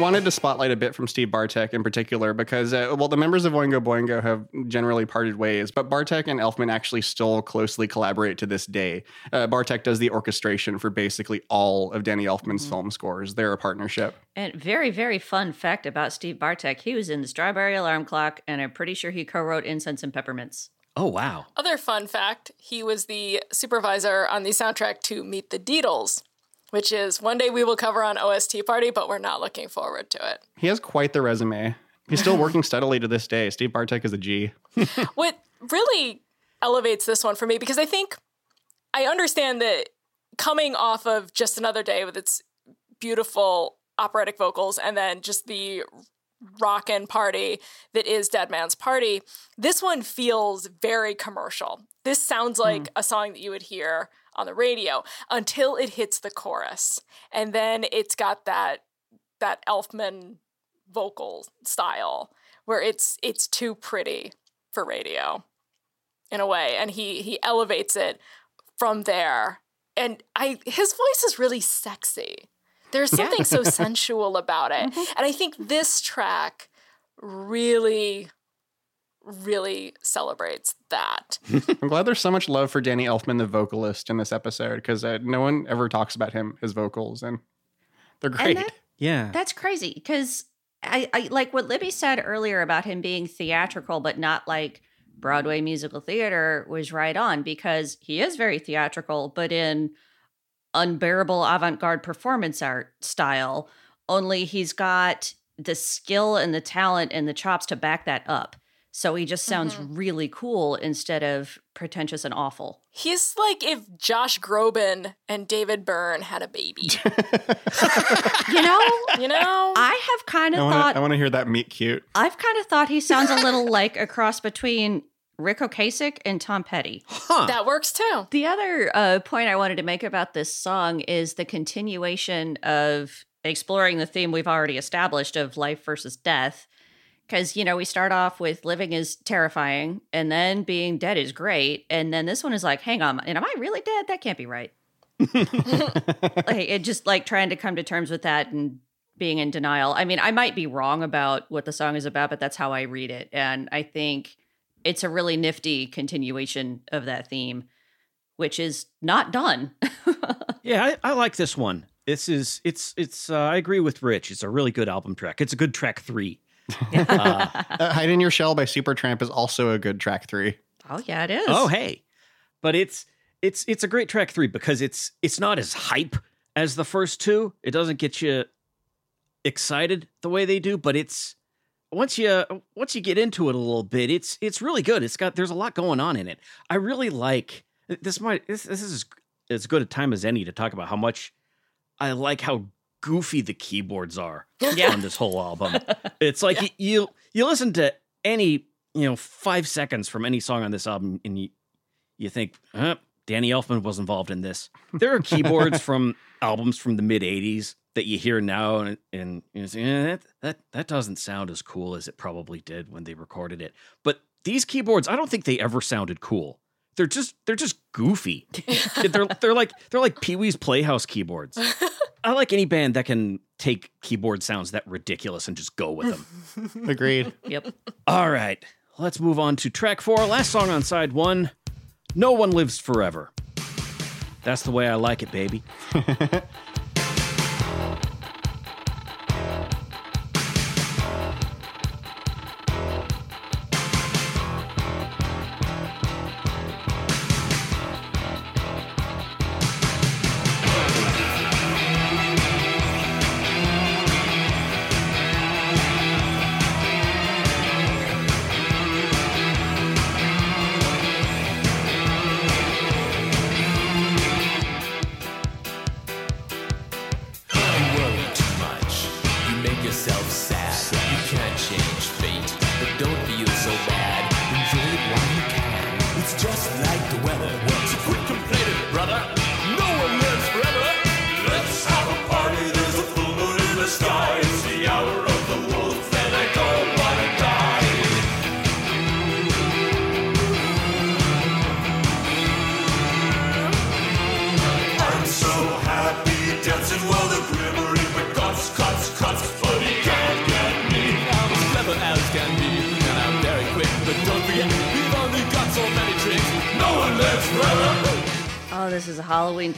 Wanted to spotlight a bit from Steve Bartek in particular because, uh, well, the members of Oingo Boingo have generally parted ways, but Bartek and Elfman actually still closely collaborate to this day. Uh, Bartek does the orchestration for basically all of Danny Elfman's film scores. They're a partnership. And very, very fun fact about Steve Bartek: he was in the Strawberry Alarm Clock, and I'm pretty sure he co-wrote Incense and Peppermints. Oh wow. Other fun fact he was the supervisor on the soundtrack to Meet the Deedles, which is one day we will cover on OST Party, but we're not looking forward to it. He has quite the resume. He's still working steadily to this day. Steve Bartek is a G. what really elevates this one for me because I think I understand that coming off of just another day with its beautiful operatic vocals and then just the rockin' party that is Dead Man's Party, this one feels very commercial. This sounds hmm. like a song that you would hear on the radio until it hits the chorus. And then it's got that that Elfman vocal style where it's it's too pretty for radio in a way. And he he elevates it from there. And i his voice is really sexy. There's something so sensual about it. Mm-hmm. And i think this track really really celebrates that I'm glad there's so much love for Danny Elfman, the vocalist, in this episode because uh, no one ever talks about him, his vocals, and they're great. that- Yeah. That's crazy because I, I like what Libby said earlier about him being theatrical, but not like Broadway musical theater was right on because he is very theatrical, but in unbearable avant garde performance art style. Only he's got the skill and the talent and the chops to back that up. So he just sounds really cool instead of pretentious and awful. he's like if josh groban and david byrne had a baby You know, you know I have kind of thought I wanna hear that meet cute. I've kind of thought he sounds a little like a cross between Ric Ocasek and Tom Petty. Huh. that works too The other uh, point I wanted to make about this song is the continuation of exploring the theme we've already established of life versus death. Because, you know, we start off with living is terrifying, and then being dead is great. And then this one is like, hang on, and am I really dead? That can't be right. like, it just like trying to come to terms with that and being in denial. I mean, I might be wrong about what the song is about, but that's how I read it. And I think it's a really nifty continuation of that theme, which is not done. Yeah, I, I like this one. This is it's it's. Uh, I agree with Rich. It's a really good album track. It's a good track three. Uh, Uh, Hide in Your Shell by Supertramp is also a good track three. oh, yeah, it is. oh hey, but it's it's it's a great track three because it's it's not as hype as the first two. It doesn't get you excited the way they do, but it's once you once you get into it a little bit, it's it's really good. It's got there's a lot going on in it. I really like this. Might this this is as good a time as any to talk about how much I like how goofy the keyboards are Yeah. on this whole album. It's like you, you you listen to any you know five seconds from any song on this album, and you you think, huh, Danny Elfman was involved in this. There are keyboards from albums from the mid '80s that you hear now, and, and you say, eh, that that that doesn't sound as cool as it probably did when they recorded it. But these keyboards, I don't think they ever sounded cool. they're just they're just goofy. they're they're like they're like Pee Wee's Playhouse keyboards. I like any band that can take keyboard sounds that ridiculous and just go with them. Agreed. Yep. All right, let's move on to track four. Last song on side one. No one lives forever. That's the way I like it, baby.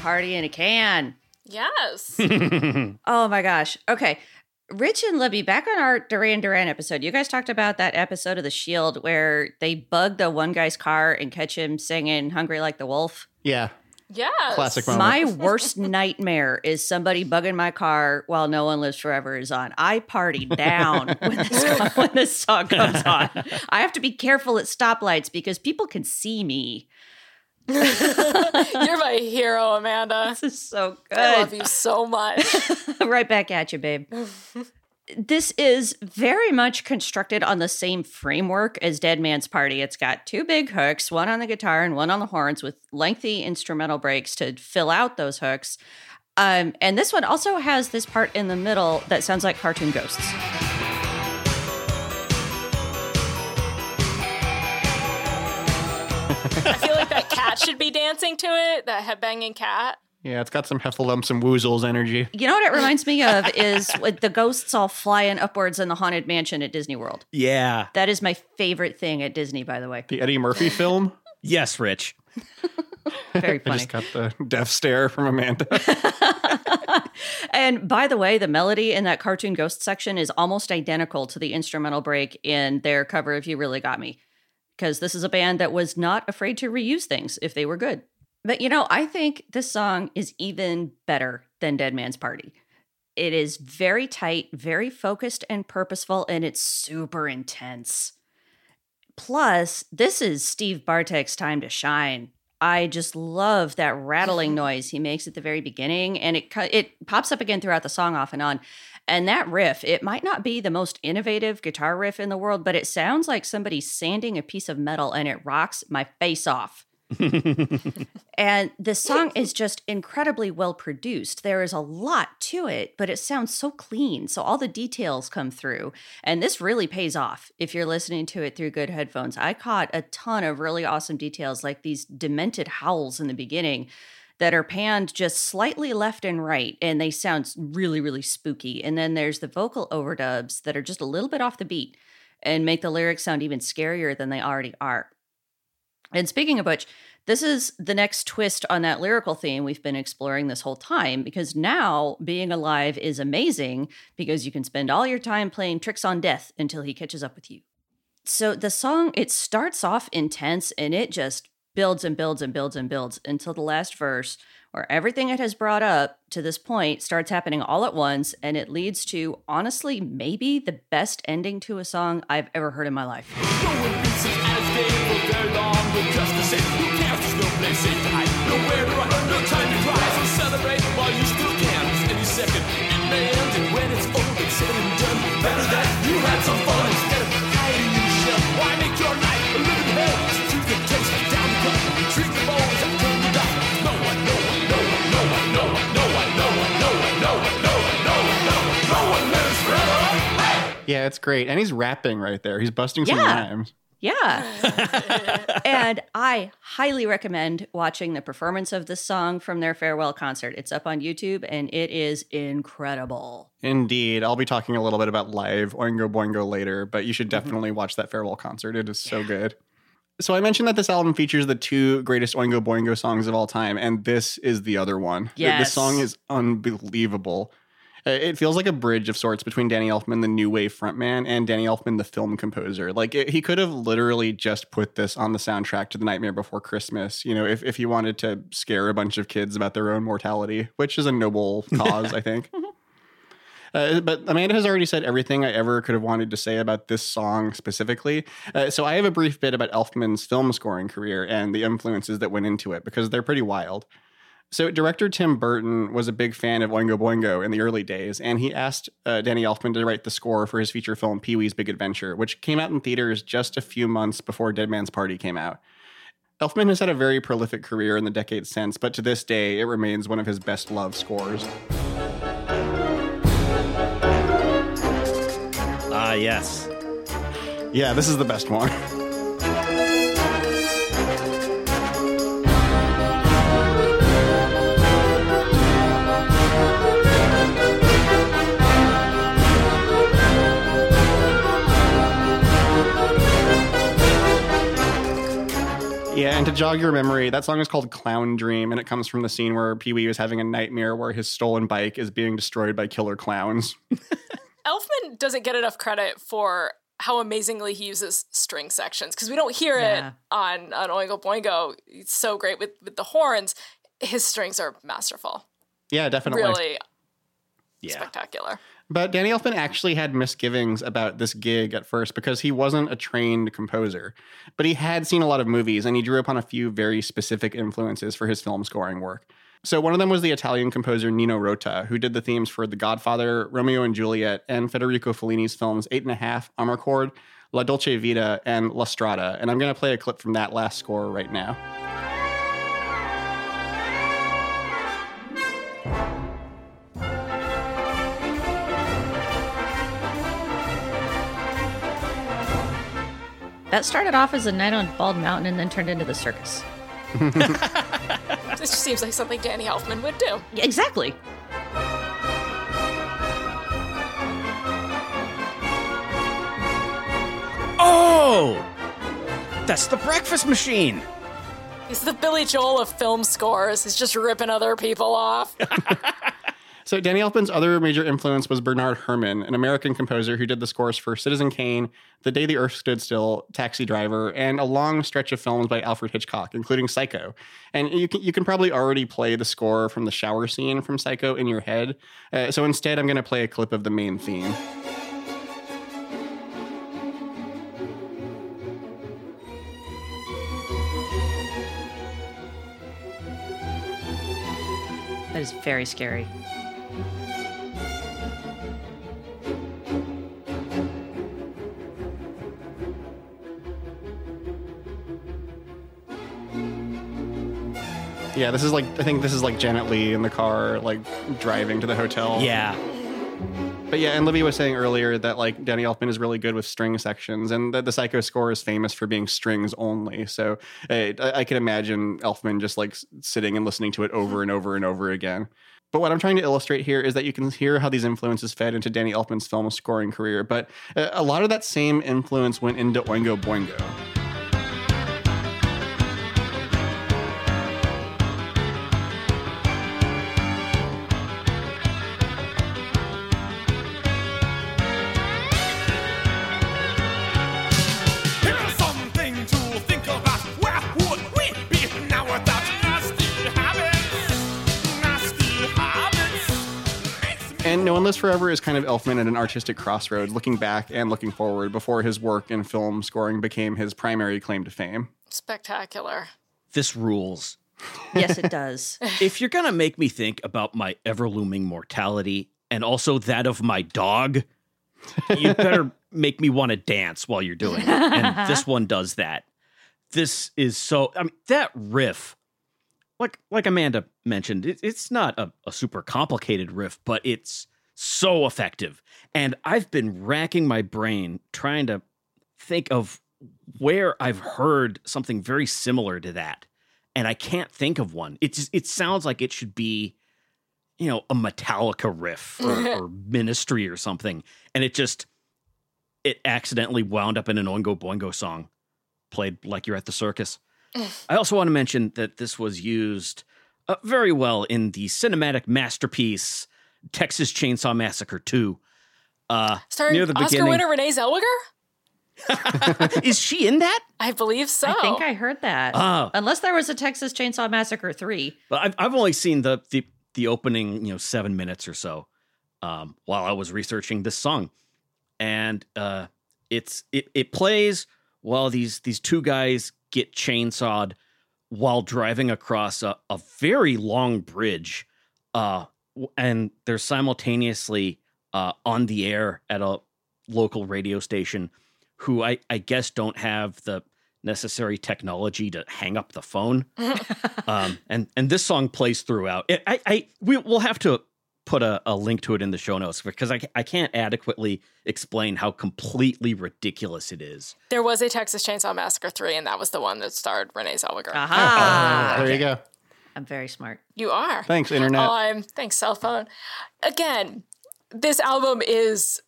party in a can. Yes. Oh my gosh. Okay. Rich and Libby, back on our Duran Duran episode, you guys talked about that episode of The Shield where they bug the one guy's car and catch him singing Hungry Like the Wolf. Yeah. yes. Classic moment. My worst nightmare is somebody bugging my car while No One Lives Forever is on. I party down when this, when this song comes on. I have to be careful at stoplights because people can see me. You're my hero, Amanda. This is so good. I love you so much. right back at you, babe. this is very much constructed on the same framework as Dead Man's Party. It's got two big hooks, one on the guitar and one on the horns, with lengthy instrumental breaks to fill out those hooks. Um, and this one also has this part in the middle that sounds like cartoon ghosts. Cat should be dancing to it, that headbanging cat. Yeah, it's got some heffalumps and woozles energy. You know what it reminds me of is with the ghosts all flying upwards in the haunted mansion at Disney World. Yeah. That is my favorite thing at Disney, by the way. The Eddie Murphy film. Yes, Rich. Very I funny. just got the death stare from Amanda. And by the way, the melody in that cartoon ghost section is almost identical to the instrumental break in their cover of You Really Got Me. Because this is a band that was not afraid to reuse things if they were good. But you know, I think this song is even better than Dead Man's Party. It is very tight, very focused and purposeful, and it's super intense. Plus, this is Steve Bartek's time to shine. I just love that rattling noise he makes at the very beginning, and it it pops up again throughout the song off and on. And that riff, it might not be the most innovative guitar riff in the world, but it sounds like somebody sanding a piece of metal, and it rocks my face off. and the song is just incredibly well produced. There is a lot to it, but it sounds so clean. So all the details come through. And this really pays off if you're listening to it through good headphones. I caught a ton of really awesome details, like these demented howls in the beginning that are panned just slightly left and right, and they sound really, really spooky. And then there's the vocal overdubs that are just a little bit off the beat and make the lyrics sound even scarier than they already are. And speaking of which, this is the next twist on that lyrical theme we've been exploring this whole time because now being alive is amazing because you can spend all your time playing tricks on death until he catches up with you. So the song it starts off intense and it just builds and builds and builds and builds until the last verse where everything it has brought up to this point starts happening all at once and it leads to honestly maybe the best ending to a song I've ever heard in my life. No yeah, it's great. And he's rapping right there. He's busting some Yeah. rhymes. Yeah. and I highly recommend watching the performance of this song from their farewell concert. It's up on YouTube and it is incredible. Indeed. I'll be talking a little bit about live Oingo Boingo later, but you should mm-hmm. definitely watch that farewell concert. It is so good. So I mentioned that this album features the two greatest Oingo Boingo songs of all time, and this is the other one. Th- This song is unbelievable. Uh, It feels like a bridge of sorts between Danny Elfman, the new wave frontman, and Danny Elfman, the film composer. Like it, he could have literally just put this on the soundtrack to The Nightmare Before Christmas. You know, if if he wanted to scare a bunch of kids about their own mortality, which is a noble cause, I think. Uh, but Amanda has already said everything I ever could have wanted to say about this song specifically. Uh, so I have a brief bit about Elfman's film scoring career and the influences that went into it because they're pretty wild. So director Tim Burton was a big fan of Oingo Boingo in the early days, and he asked uh, Danny Elfman to write the score for his feature film Pee Wee's Big Adventure, which came out in theaters just a few months before Dead Man's Party came out. Elfman has had a very prolific career in the decades since, but to this day, it remains one of his best loved scores. Ah, yes. Yeah, this is the best one. Yeah, and to jog your memory, that song is called Clown Dream, and it comes from the scene where Pee Wee is having a nightmare where his stolen bike is being destroyed by killer clowns. Elfman doesn't get enough credit for how amazingly he uses string sections because we don't hear Yeah. it on on Oingo Boingo. It's so great with with the horns. His strings are masterful. Yeah, definitely. Really Yeah. spectacular. But Danny Elfman actually had misgivings about this gig at first because he wasn't a trained composer. But he had seen a lot of movies and he drew upon a few very specific influences for his film scoring work. So one of them was the Italian composer Nino Rota, who did the themes for The Godfather, Romeo and Juliet, and Federico Fellini's films Eight and a Half, Amarcord, La Dolce Vita, and La Strada. And I'm going to play a clip from that last score right now. That started off as a night on Bald Mountain and then turned into the circus. This just seems like something Danny Elfman would do. Exactly. Oh! That's the breakfast machine. He's the Billy Joel of film scores. He's just ripping other people off. So Danny Elfman's other major influence was Bernard Herrmann, an American composer who did the scores for Citizen Kane, The Day the Earth Stood Still, Taxi Driver, and a long stretch of films by Alfred Hitchcock, including Psycho. And you can you can probably already play the score from the shower scene from Psycho in your head. Uh, so instead, I'm going to play a clip of the main theme. That is very scary. Yeah, this is like I think this is like Janet Leigh in the car, like driving to the hotel. Yeah. But yeah, and Libby was saying earlier that like Danny Elfman is really good with string sections, and that the Psycho score is famous for being strings only. So I, I can imagine Elfman just like sitting and listening to it over and over and over again. But what I'm trying to illustrate here is that you can hear how these influences fed into Danny Elfman's film scoring career, but uh, a lot of that same influence went into Oingo Boingo. Makes me No One Lives Forever is kind of Elfman at an artistic crossroad, looking back and looking forward before his work in film scoring became his primary claim to fame. Spectacular. This rules. Yes, it does. If you're going to make me think about my ever looming mortality and also that of my dog, you better make me want to dance while you're doing it. And this one does that. This is so, I mean, that riff, like like Amanda mentioned, it, it's not a, a super complicated riff, but it's so effective. And I've been racking my brain trying to think of where I've heard something very similar to that, and I can't think of one. It just, it sounds like it should be, you know, a Metallica riff or, or Ministry or something, and it just it accidentally wound up in an Oingo Boingo song, played like you're at the circus. I also want to mention that this was used uh, very well in the cinematic masterpiece Texas Chainsaw Massacre 2. Uh, Starring near the Oscar beginning. winner Renee Zellweger? Is she in that? I believe so. I think I heard that. Oh. Unless there was a Texas Chainsaw Massacre 3. But I've I've only seen the the the opening, you know, seven minutes or so, um, while I was researching this song, and uh, it's it it plays while these these two guys get chainsawed while driving across a, a very long bridge, uh, w- and they're simultaneously uh, on the air at a local radio station, who I I guess don't have the necessary technology to hang up the phone um, and and this song plays throughout. It, I I we will have to put a, a link to it in the show notes because I I can't adequately explain how completely ridiculous it is. There was a Texas Chainsaw Massacre 3, and that was the one that starred Renee Zellweger. Aha. there you go. I'm very smart. You are. Thanks, internet. Um, thanks, cell phone. Again, this album is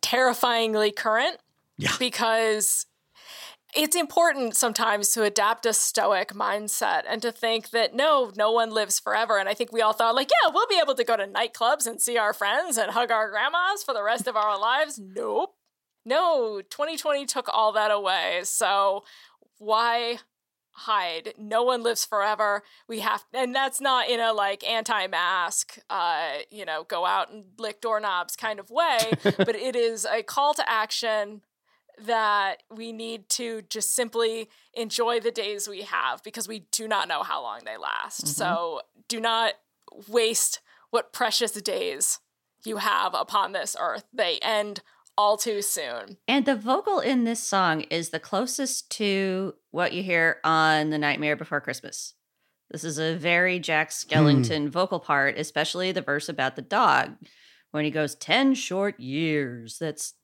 terrifyingly current. Yeah. Because it's important sometimes to adapt a stoic mindset and to think that no, no one lives forever. And I think we all thought, like, yeah, we'll be able to go to nightclubs and see our friends and hug our grandmas for the rest of our lives. Nope. No, 2020 took all that away. So why hide? No one lives forever. We have, and that's not in a like anti mask, uh, you know, go out and lick doorknobs kind of way, but it is a call to action that we need to just simply enjoy the days we have because we do not know how long they last. So do not waste what precious days you have upon this earth. They end all too soon. And the vocal in this song is the closest to what you hear on The Nightmare Before Christmas. This is a very Jack hmm. Skellington vocal part, especially the verse about the dog when he goes 10 short years. That's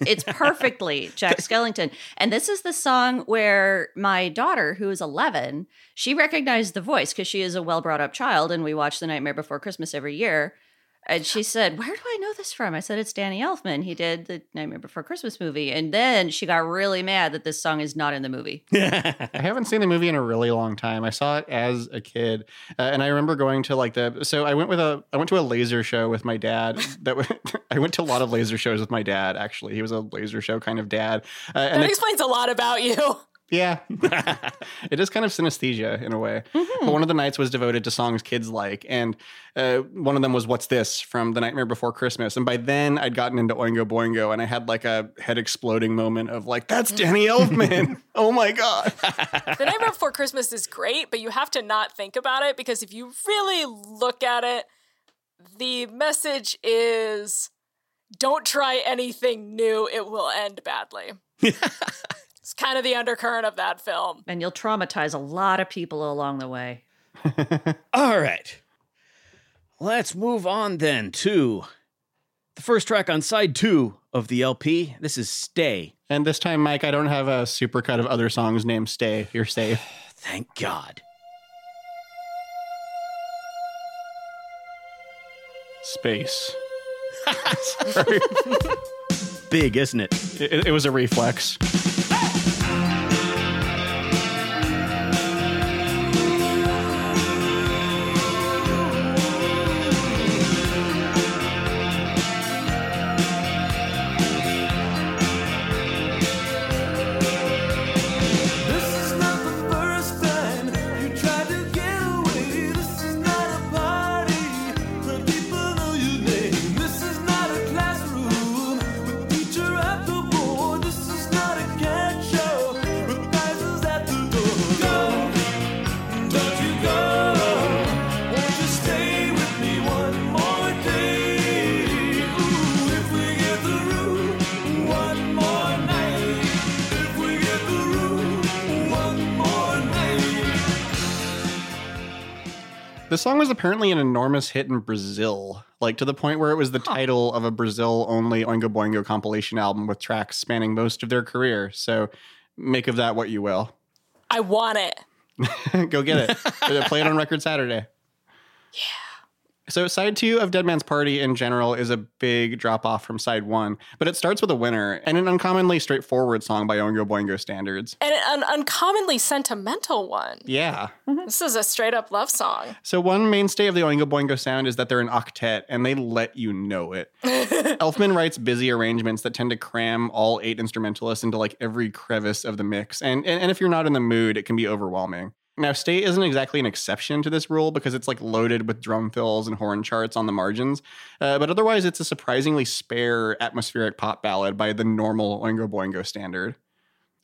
it's perfectly Jack Skellington. And this is the song where my daughter, who is 11, she recognized the voice because she is a well brought up child and we watch The Nightmare Before Christmas every year. And she said, Where do I know this from? I said, It's Danny Elfman. He did the Nightmare Before Christmas movie. And then she got really mad that this song is not in the movie. I haven't seen the movie in a really long time. I saw it as a kid, uh, and I remember going to like the. So I went with a. I went to a laser show with my dad. That I went to a lot of laser shows with my dad. Actually, he was a laser show kind of dad. Uh, and That it- explains a lot about you. Yeah, it is kind of synesthesia in a way. But one of the nights was devoted to songs kids like, and uh, one of them was "What's This" from The Nightmare Before Christmas. And by then, I'd gotten into Oingo Boingo, and I had like a head exploding moment of like, "That's Danny Elfman! oh my god!" The Nightmare Before Christmas is great, but you have to not think about it because if you really look at it, the message is don't try anything new, it will end badly. it's kind of the undercurrent of that film. And you'll traumatize a lot of people along the way. All right. Let's move on then to the first track on side two of the LP. This is Stay. And this time, Mike, I don't have a supercut of other songs named Stay. You're safe. Thank God. Space. Sorry. Big, isn't it? It, it was a reflex. The song was apparently an enormous hit in Brazil, like to the point where it was the title of a Brazil only Oingo Boingo compilation album with tracks spanning most of their career. So make of that what you will. I want it. Go get it. Play it on Record Saturday. Yeah. So side two of Dead Man's Party in general is a big drop off from side one, but it starts with a winner and an uncommonly straightforward song by Oingo Boingo standards. And an uncommonly sentimental one. Yeah. Mm-hmm. This is a straight up love song. So one mainstay of the Oingo Boingo sound is that they're an octet and they let you know it. Elfman writes busy arrangements that tend to cram all eight instrumentalists into like every crevice of the mix. And, and and if you're not in the mood, it can be overwhelming. Now, state isn't exactly an exception to this rule because it's like loaded with drum fills and horn charts on the margins. Uh, but otherwise, it's a surprisingly spare atmospheric pop ballad by the normal Oingo Boingo standard.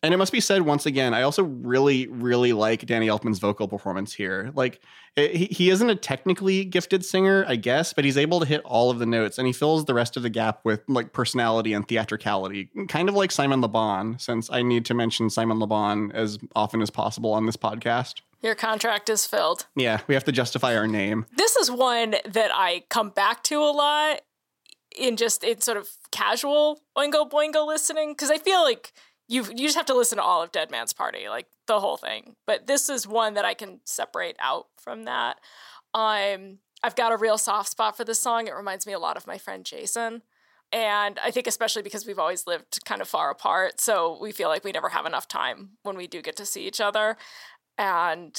And it must be said once again, I also really, really like Danny Elfman's vocal performance here. Like, it, he, he isn't a technically gifted singer, I guess, but he's able to hit all of the notes and he fills the rest of the gap with like personality and theatricality, kind of like Simon LeBon, since I need to mention Simon LeBon as often as possible on this podcast. Your contract is filled. Yeah, we have to justify our name. This is one that I come back to a lot in just in sort of casual Oingo Boingo listening because I feel like you you just have to listen to all of Dead Man's Party, like the whole thing. But this is one that I can separate out from that. Um, I've got a real soft spot for this song. It reminds me a lot of my friend Jason. And I think especially because we've always lived kind of far apart, so we feel like we never have enough time when we do get to see each other. And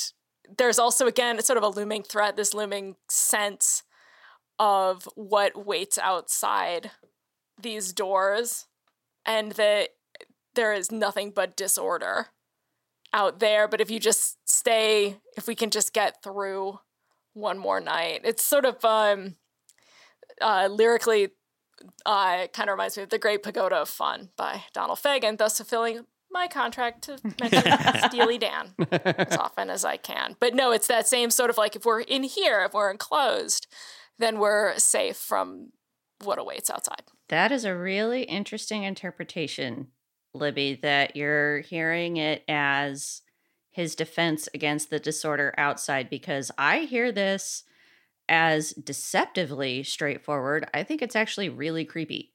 there's also again sort of a looming threat, this looming sense of what waits outside these doors and that there is nothing but disorder out there. But if you just stay, if we can just get through one more night, it's sort of um, uh, lyrically uh, kind of reminds me of The Great Pagoda of Funn by Donald Fagen, thus fulfilling my contract to mention Steely Dan as often as I can. But no, it's that same sort of like if we're in here, if we're enclosed, then we're safe from what awaits outside. That is a really interesting interpretation, Libby, that you're hearing it as his defense against the disorder outside, because I hear this as deceptively straightforward. I think it's actually really creepy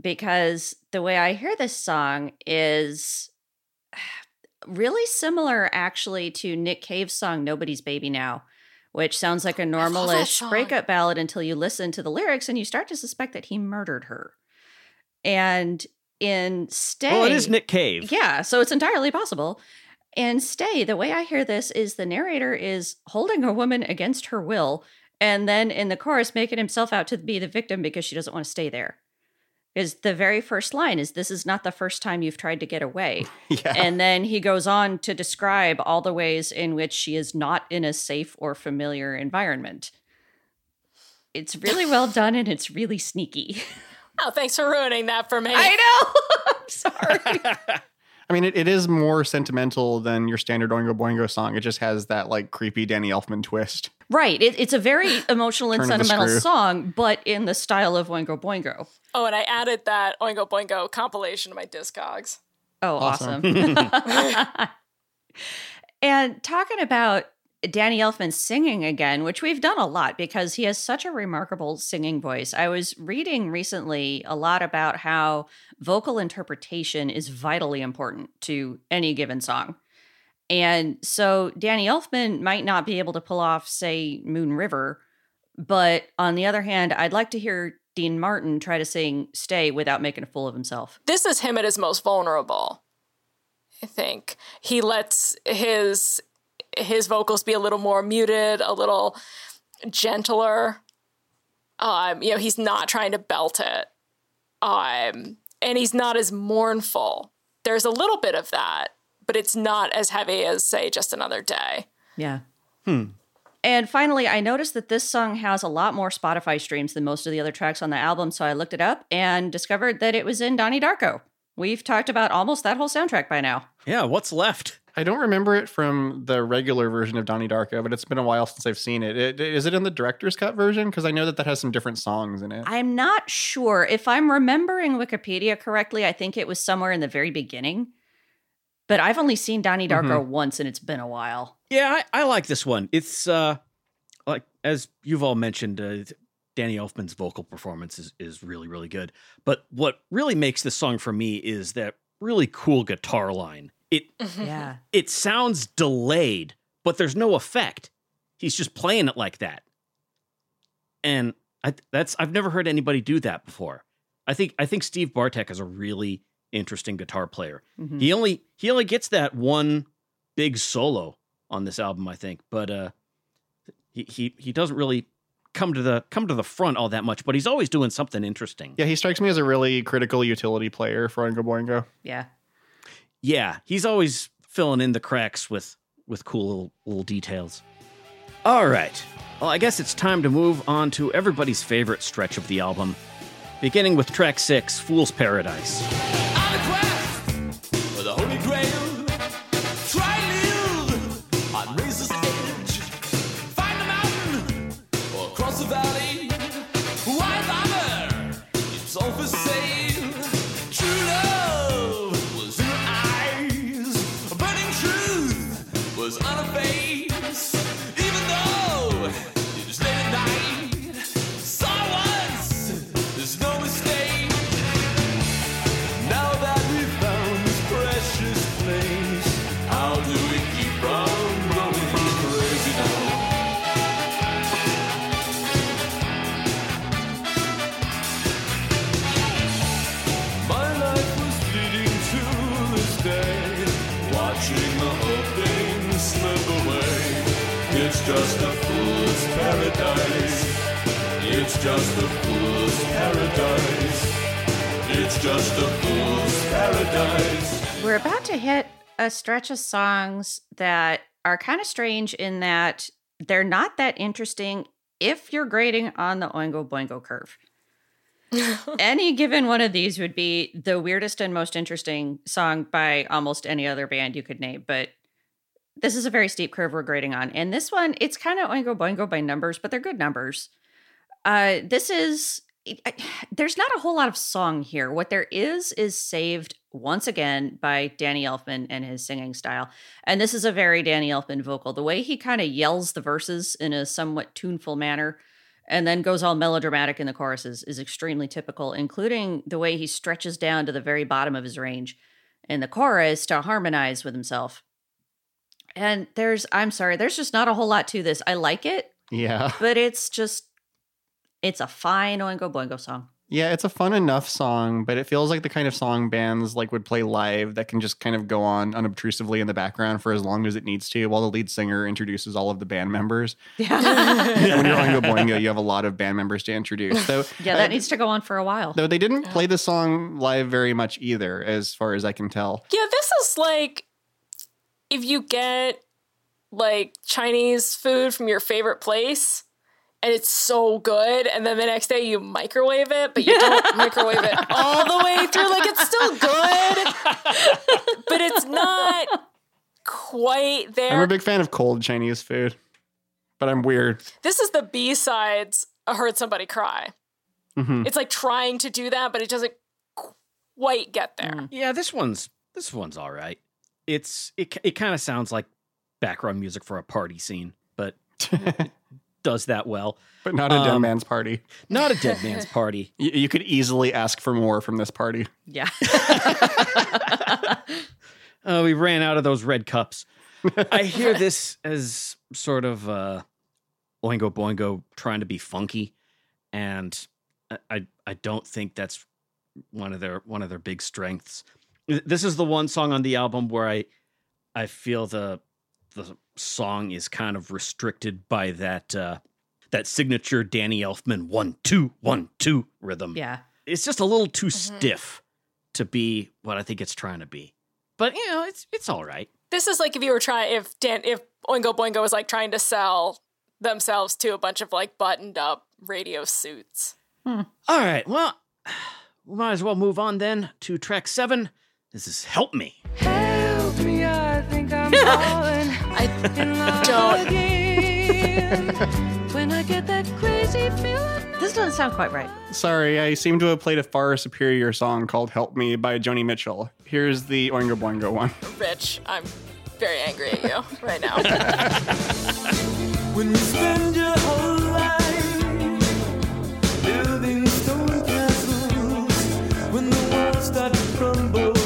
because the way I hear this song is really similar actually to Nick Cave's song Nobody's Baby Now, which sounds like a normalish breakup ballad until you listen to the lyrics and you start to suspect that he murdered her. And in Stay Well, it is Nick Cave. yeah, so it's entirely possible. And Stay, the way I hear this is the narrator is holding a woman against her will, and then in the chorus making himself out to be the victim because she doesn't want to stay there. Is the very first line is this is not the first time you've tried to get away. Yeah. And then he goes on to describe all the ways in which she is not in a safe or familiar environment. It's really well done and it's really sneaky. Oh, thanks for ruining that for me. I know. I'm sorry. I mean, it, it is more sentimental than your standard Oingo Boingo song. It just has that like creepy Danny Elfman twist. Right. It, it's a very emotional and Turn of the sentimental song, but in the style of Oingo Boingo. Oh, and I added that Oingo Boingo compilation to my Discogs. Oh, Awesome. awesome. and talking about Danny Elfman singing again, which we've done a lot because he has such a remarkable singing voice. I was reading recently a lot about how vocal interpretation is vitally important to any given song. And so Danny Elfman might not be able to pull off, say, Moon River, but on the other hand, I'd like to hear Dean Martin try to sing Stay without making a fool of himself. This is him at his most vulnerable. I think he lets his his vocals be a little more muted, a little gentler. Um, you know, he's not trying to belt it. Um, and he's not as mournful. There's a little bit of that, but it's not as heavy as, say, just another day. Yeah. Hmm. And finally, I noticed that this song has a lot more Spotify streams than most of the other tracks on the album. So I looked it up and discovered that it was in Donnie Darko. We've talked about almost that whole soundtrack by now. Yeah, what's left? I don't remember it from the regular version of Donnie Darko, but it's been a while since I've seen it. it is it in the director's cut version? Because I know that that has some different songs in it. I'm not sure. If I'm remembering Wikipedia correctly, I think it was somewhere in the very beginning. But I've only seen Donnie Darko once and it's been a while. Yeah, I, I like this one. It's uh like as you've all mentioned, uh, Danny Elfman's vocal performance is, is really, really good. But what really makes this song for me is that really cool guitar line. It Yeah. it sounds delayed, but there's no effect. He's just playing it like that. And I, that's I've never heard anybody do that before. I think I think Steve Bartek is a really interesting guitar player. Mhm. He only he only gets that one big solo on this album, I think, but uh he he he doesn't really come to the come to the front all that much, but he's always doing something interesting. Yeah, he strikes me as a really critical utility player for Oingo Boingo. Yeah. Yeah, he's always filling in the cracks with with cool little, little details. All right. Well, I guess it's time to move on to everybody's favorite stretch of the album, beginning with track 6, Fool's Paradise. Just a fool's paradise. It's just a fool's paradise. We're about to hit a stretch of songs that are kind of strange in that they're not that interesting if you're grading on the Oingo Boingo curve. any given one of these would be the weirdest and most interesting song by almost any other band you could name, but this is a very steep curve we're grading on. And this one, it's kind of Oingo Boingo by numbers, but they're good numbers. Uh, this is there's not a whole lot of song here. What there is is saved once again by Danny Elfman and his singing style. And this is a very Danny Elfman vocal. The way he kind of yells the verses in a somewhat tuneful manner and then goes all melodramatic in the choruses is extremely typical, including the way he stretches down to the very bottom of his range in the chorus to harmonize with himself. And there's, I'm sorry, there's just not a whole lot to this. I like it, Yeah. but it's just, it's a fine Oingo Boingo song. Yeah, it's a fun enough song, but it feels like the kind of song bands like would play live that can just kind of go on unobtrusively in the background for as long as it needs to while the lead singer introduces all of the band members. Yeah. and when you're Oingo Boingo, you have a lot of band members to introduce. So yeah, that uh, needs to go on for a while. though they didn't play the song live very much either, as far as I can tell. Yeah, this is like if you get like Chinese food from your favorite place and it's so good, and then the next day you microwave it, but you don't microwave it all the way through. Like it's still good, but it's not quite there. I'm a big fan of cold Chinese food, but I'm weird. This is the B sides. I heard somebody cry. Mhm. It's like trying to do that, but it doesn't quite get there. Mm. Yeah, this one's this one's all right. It's it it kind of sounds like background music for a party scene, but it does that well. but not a dead Um, man's party. Not a dead man's party. You, you could easily ask for more from this party. Yeah. Uh, we ran out of those red cups. I hear this as sort of uh, Oingo Boingo trying to be funky, and I, I I don't think that's one of their one of their big strengths. Th- This is the one song on the album where I I feel the the song is kind of restricted by that uh, that signature Danny Elfman one two one two rhythm yeah. it's just a little too stiff to be what I think it's trying to be. But you know, it's it's all right. This is like if you were trying if Dan if Oingo Boingo was like trying to sell themselves to a bunch of like buttoned up radio suits. All right. Well, we might as well move on then to track seven. This is "Help Me." I don't. This doesn't sound quite right. Sorry, I seem to have played a far superior song called Help Me by Joni Mitchell. Here's the Oingo Boingo one. Rich, I'm very angry at you right now. when you spend your whole life building stone castles, when the walls start to crumble.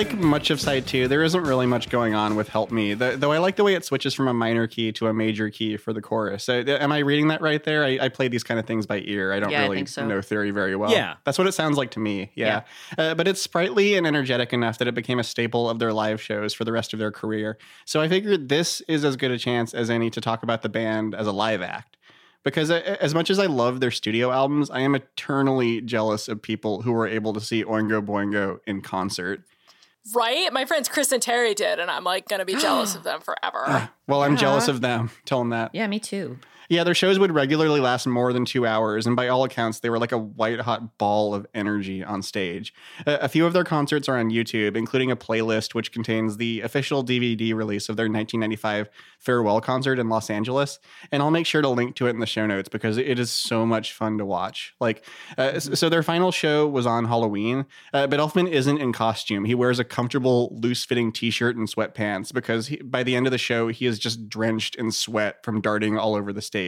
Like much of side two. There isn't really much going on with "Help Me," Th- though. I like the way it switches from a minor key to a major key for the chorus. So, am I reading that right there? I, I play these kind of things by ear. I don't Yeah, really think so. know theory very well. Yeah. that's what it sounds like to me. Yeah, Uh, but it's sprightly and energetic enough that it became a staple of their live shows for the rest of their career. So I figured this is as good a chance as any to talk about the band as a live act. Because as much as I love their studio albums, I am eternally jealous of people who were able to see Oingo Boingo in concert. Right? My friends Chris and Terry did, and I'm like gonna be jealous of them forever. Well, I'm uh-huh. jealous of them. Tell them that. Yeah, me too. Yeah, their shows would regularly last more than two hours, and by all accounts, they were like a white hot ball of energy on stage. A, a few of their concerts are on YouTube, including a playlist which contains the official DVD release of their 1995 farewell concert in Los Angeles. And I'll make sure to link to it in the show notes because it is so much fun to watch. Like, uh, so their final show was on Halloween, uh, but Elfman isn't in costume. He wears a comfortable, loose fitting t shirt and sweatpants because he, by the end of the show, he is just drenched in sweat from darting all over the stage.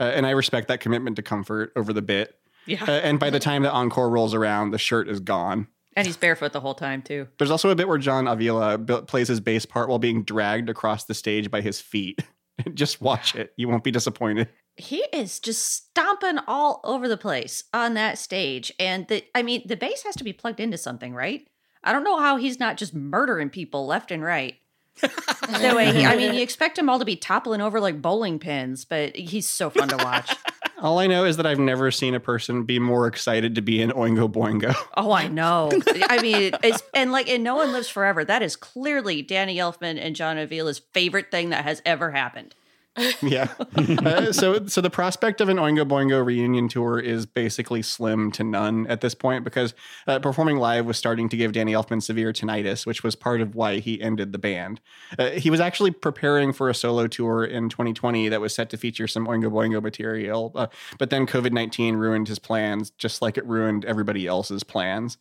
Uh, and I respect that commitment to comfort over the bit. Yeah. Uh, and by the time the encore rolls around, the shirt is gone. And he's barefoot the whole time too. There's also a bit where John Avila b- plays his bass part while being dragged across the stage by his feet. just watch it. You won't be disappointed. He is just stomping all over the place on that stage. And the I mean, the bass has to be plugged into something, right? I don't know how he's not just murdering people left and right. the way he, I mean, you expect him all to be toppling over like bowling pins, but he's so fun to watch. All I know is that I've never seen a person be more excited to be in Oingo Boingo. Oh, I know. I mean, it's and like and no one lives forever. That is clearly Danny Elfman and John Avila's favorite thing that has ever happened. yeah. Uh, so so the prospect of an Oingo Boingo reunion tour is basically slim to none at this point because uh, performing live was starting to give Danny Elfman severe tinnitus, which was part of why he ended the band. Uh, he was actually preparing for a solo tour in 2020 that was set to feature some Oingo Boingo material, uh, but then COVID 19 ruined his plans, just like it ruined everybody else's plans.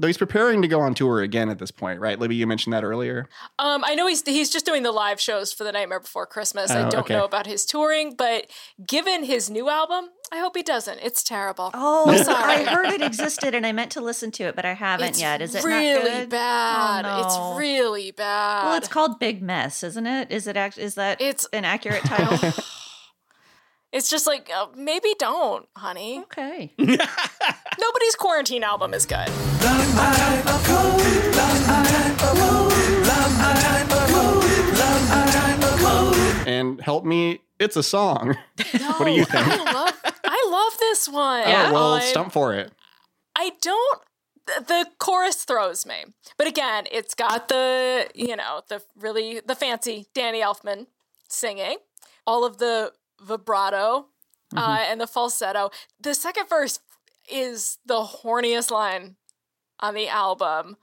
Though he's preparing to go on tour again at this point, right? Libby, you mentioned that earlier. Um, I know he's he's just doing the live shows for the Nightmare Before Christmas. I Oh, don't okay. know about his touring, but given his new album, I hope he doesn't. It's terrible. Oh, sorry. I heard it existed and I meant to listen to it, but I haven't it's yet. Is it really not good? bad? Oh, no. It's really bad. Well, it's called Big Mess, isn't it? Is it act? Is that It's- an accurate title? It's just like uh, maybe don't, honey. okay. Nobody's quarantine album is good. And help me, it's a song. what do you think? I love I love this one. Oh, well, I- stump for it. I don't. The chorus throws me, but again, it's got the you know the really the fancy Danny Elfman singing, all of the vibrato uh, and the falsetto. The second verse is the horniest line on the album.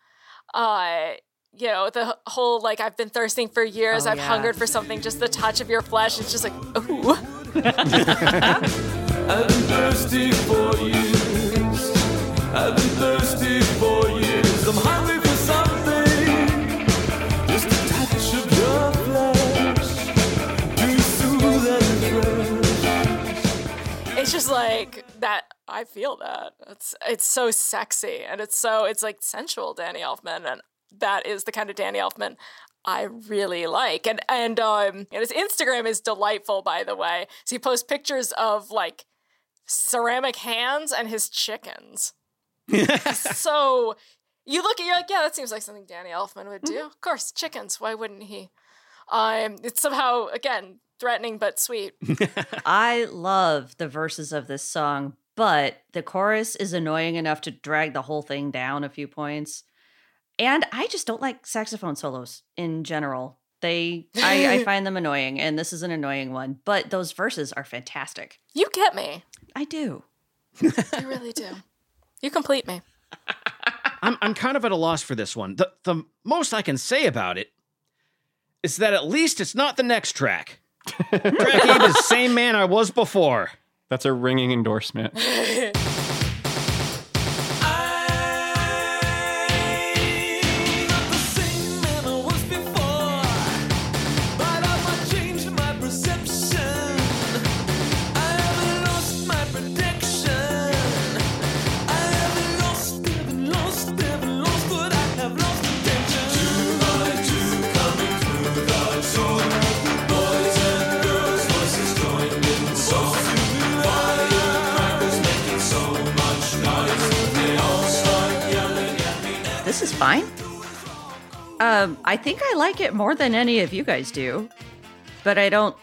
Uh, you know the whole like I've been thirsting for years. Oh, I've yeah. hungered for something. Just the touch of your flesh. It's just like ooh. I've been thirsty for years. I've been thirsty like that i feel that. It's it's so sexy and it's so it's like sensual danny elfman and that is the kind of danny elfman i really like. And and um and his instagram is delightful by the way. So he posts pictures of like ceramic hands and his chickens. So you look at you're like yeah that seems like something danny elfman would do. Of course chickens why wouldn't he? Um it's somehow again threatening but sweet I love the verses of this song, but the chorus is annoying enough to drag the whole thing down a few points. And I just don't like saxophone solos in general. They I, I find them annoying, and this is an annoying one. But those verses are fantastic. you get me I do. You really do. You complete me. I'm I'm kind of at a loss for this one. The the most I can say about it is that at least it's not the next track. The same man I was before. That's a ringing endorsement. fine. Um, I think I like it more than any of you guys do, but I don't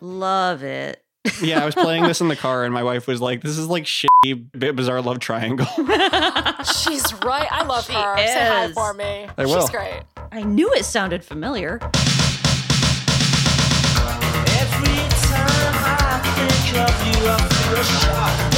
love it. Yeah, I was playing this in the car, and my wife was like, "This is like shitty Bit Bizarre Love Triangle." She's right. I love She her. Say hi is. for me. I will. She's great. I knew it sounded familiar. Every time I think of you, I feel a shot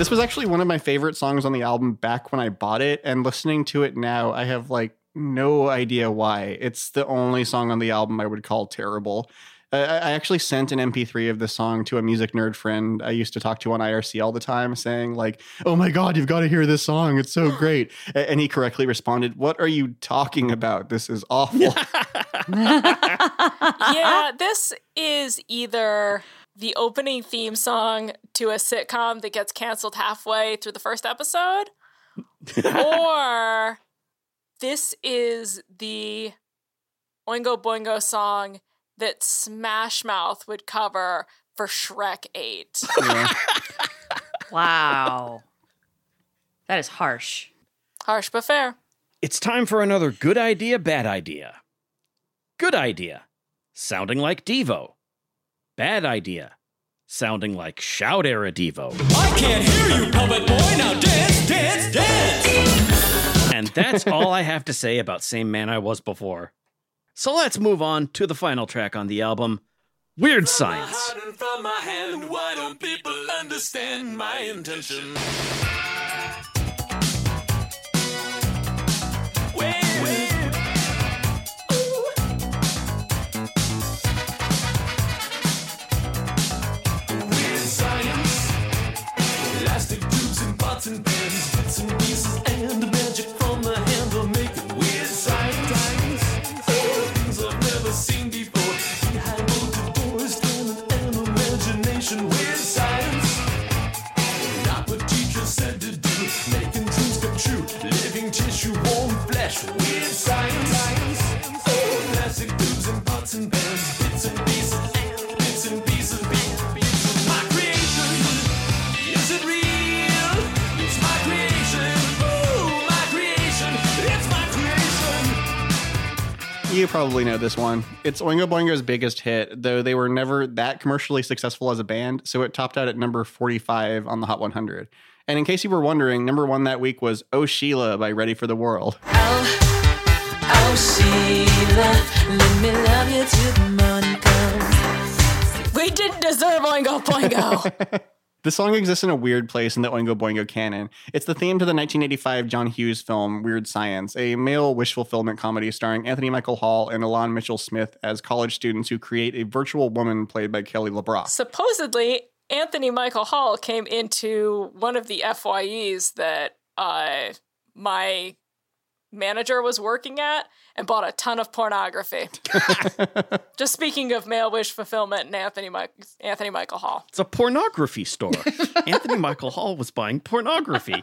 this was actually one of my favorite songs on the album back when I bought it, and listening to it now, I have like no idea why. It's the only song on the album I would call terrible. I I actually sent an MP3 of this song to a music nerd friend I used to talk to on IRC all the time, saying like, "Oh my god, you've got to hear this song! It's so great!" And he correctly responded, "What are you talking about? This is awful." yeah, this is either the opening theme song to a sitcom that gets canceled halfway through the first episode, or this is the Oingo Boingo song that Smash Mouth would cover for Shrek 8. Yeah. Wow. that is harsh. Harsh but fair. It's time for another good idea, bad idea. Good idea, sounding like Devo. Bad idea, sounding like Shout Era Devo. I can't hear you, puppet boy. Now dance, dance, dance. And that's all I have to say about Same Man I Was Before. So let's move on to the final track on the album Weird Science. You probably know this one. It's Oingo Boingo's biggest hit, though they were never that commercially successful as a band, so it topped out at number 45 on the Hot 100. And in case you were wondering, number one that week was Oh Sheila by Ready for the World. Oh, oh Sheila, let me love you till the morning comes. We didn't deserve Oingo Boingo. The song exists in a weird place in the Oingo Boingo canon. It's the theme to the 1985 John Hughes film Weird Science, a male wish fulfillment comedy starring Anthony Michael Hall and Ilan Mitchell Smith as college students who create a virtual woman played by Kelly LeBrock. Supposedly, Anthony Michael Hall came into one of the FYEs that uh, my manager was working at and bought a ton of pornography. Just speaking of male wish fulfillment and Anthony, Mike, Anthony Michael Hall. It's a pornography store. Anthony Michael Hall was buying pornography.